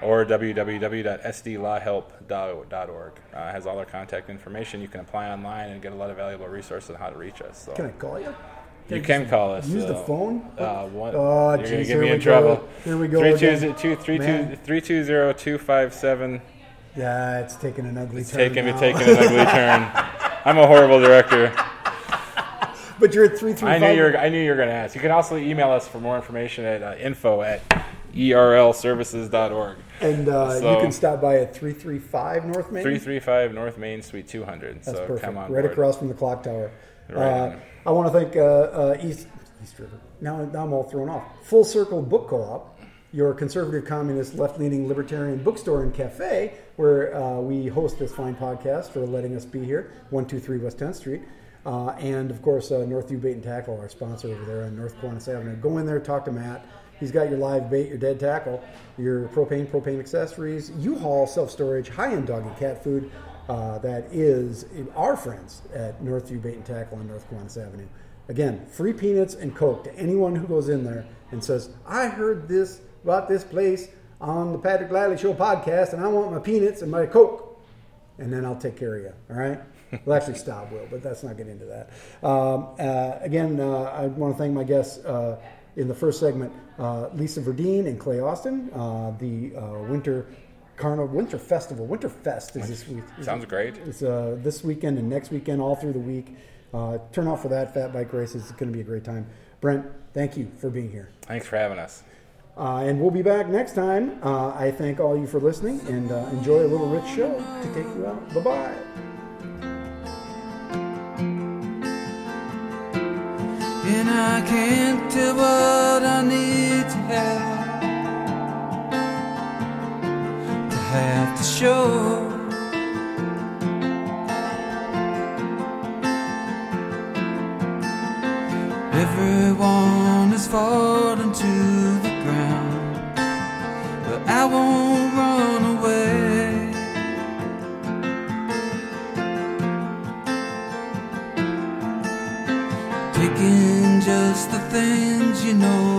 or www.sdlawhelp.org. Uh, it has all our contact information. You can apply online and get a lot of valuable resources on how to reach us. So. Can I call you? You can call us. Use the uh, phone? Uh, one, Oh, you're gonna get me in go. trouble. Here we go Three again. two two three two Man. three two zero two five seven. Yeah, it's taking an ugly It's turn. taking now. taking an ugly turn. I'm a horrible director. But you're at three three I knew you were. I knew you were going to ask. You can also email us for more information at uh, info at erlservices.org. and uh, So- you can stop by at three three five North Main. Three three five North Main Suite two hundred. That's So perfect. come on right board. across from the clock tower. Right Uh. I want to thank uh, uh, East East River. Now, now I'm all thrown off. Full Circle Book Co-op, your conservative, communist, left-leaning, libertarian bookstore and cafe, where uh, we host this fine podcast for letting us be here. One two three West 10th Street. Uh, and of course, uh, Northview Bait and Tackle, our sponsor over there on North Kiwanis Avenue. Go in there, talk to Matt. He's got your live bait, your dead tackle, your propane, propane accessories, U-Haul self-storage, high-end dog and cat food. Uh, that is our friends at Northview Bait and Tackle on North Kiwanis Avenue. Again, free peanuts and Coke to anyone who goes in there and says, "I heard this about this place on the Patrick Lalley Show podcast, and I want my peanuts and my Coke." and then I'll take care of you. All right. Well, actually, Staub will, but let's not get into that. Um, uh, again, uh, I want to thank my guests uh, in the first segment, uh, Lisa Verdeen and Clay Austin. Uh, the uh, Winter Carnival, Winter Festival, Winter Fest is this week. Sounds great. It's uh, this weekend and next weekend, all through the week. Uh, turn out for that fat bike race. It's going to be a great time. Brent, thank you for being here. Thanks for having us. Uh, and we'll be back next time. Uh, I thank all you for listening and uh, enjoy a little rich show to take you out. Bye bye. And I can't tell what I need to have to have to show. Everyone is falling know.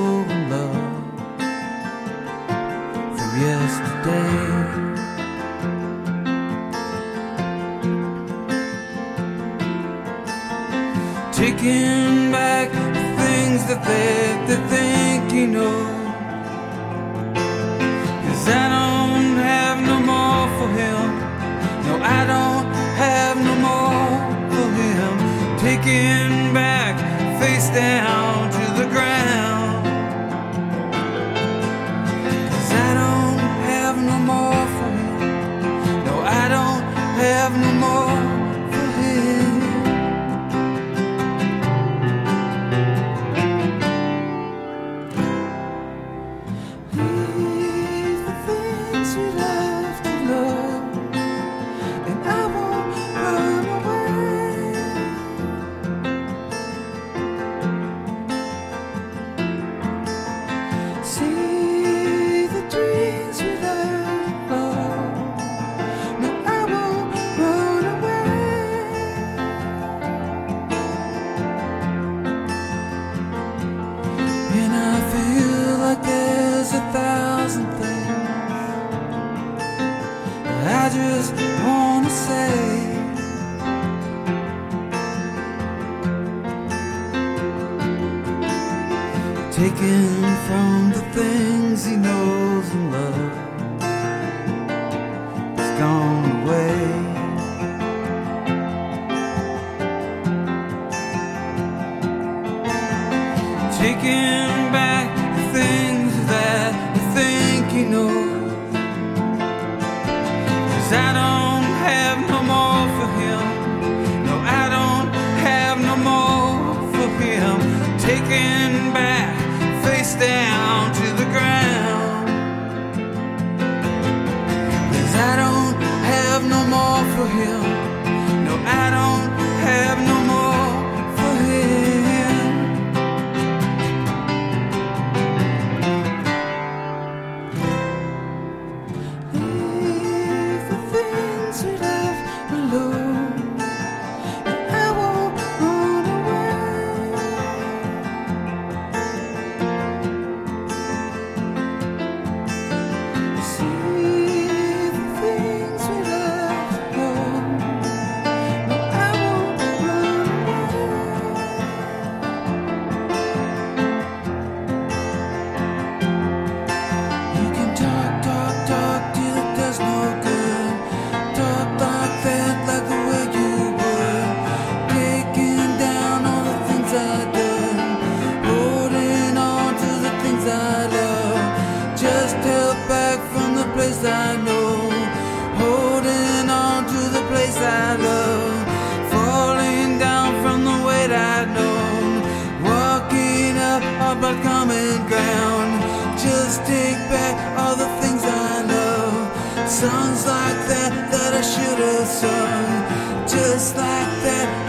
take back all the things I know. Songs like that that I should have sung, just like that.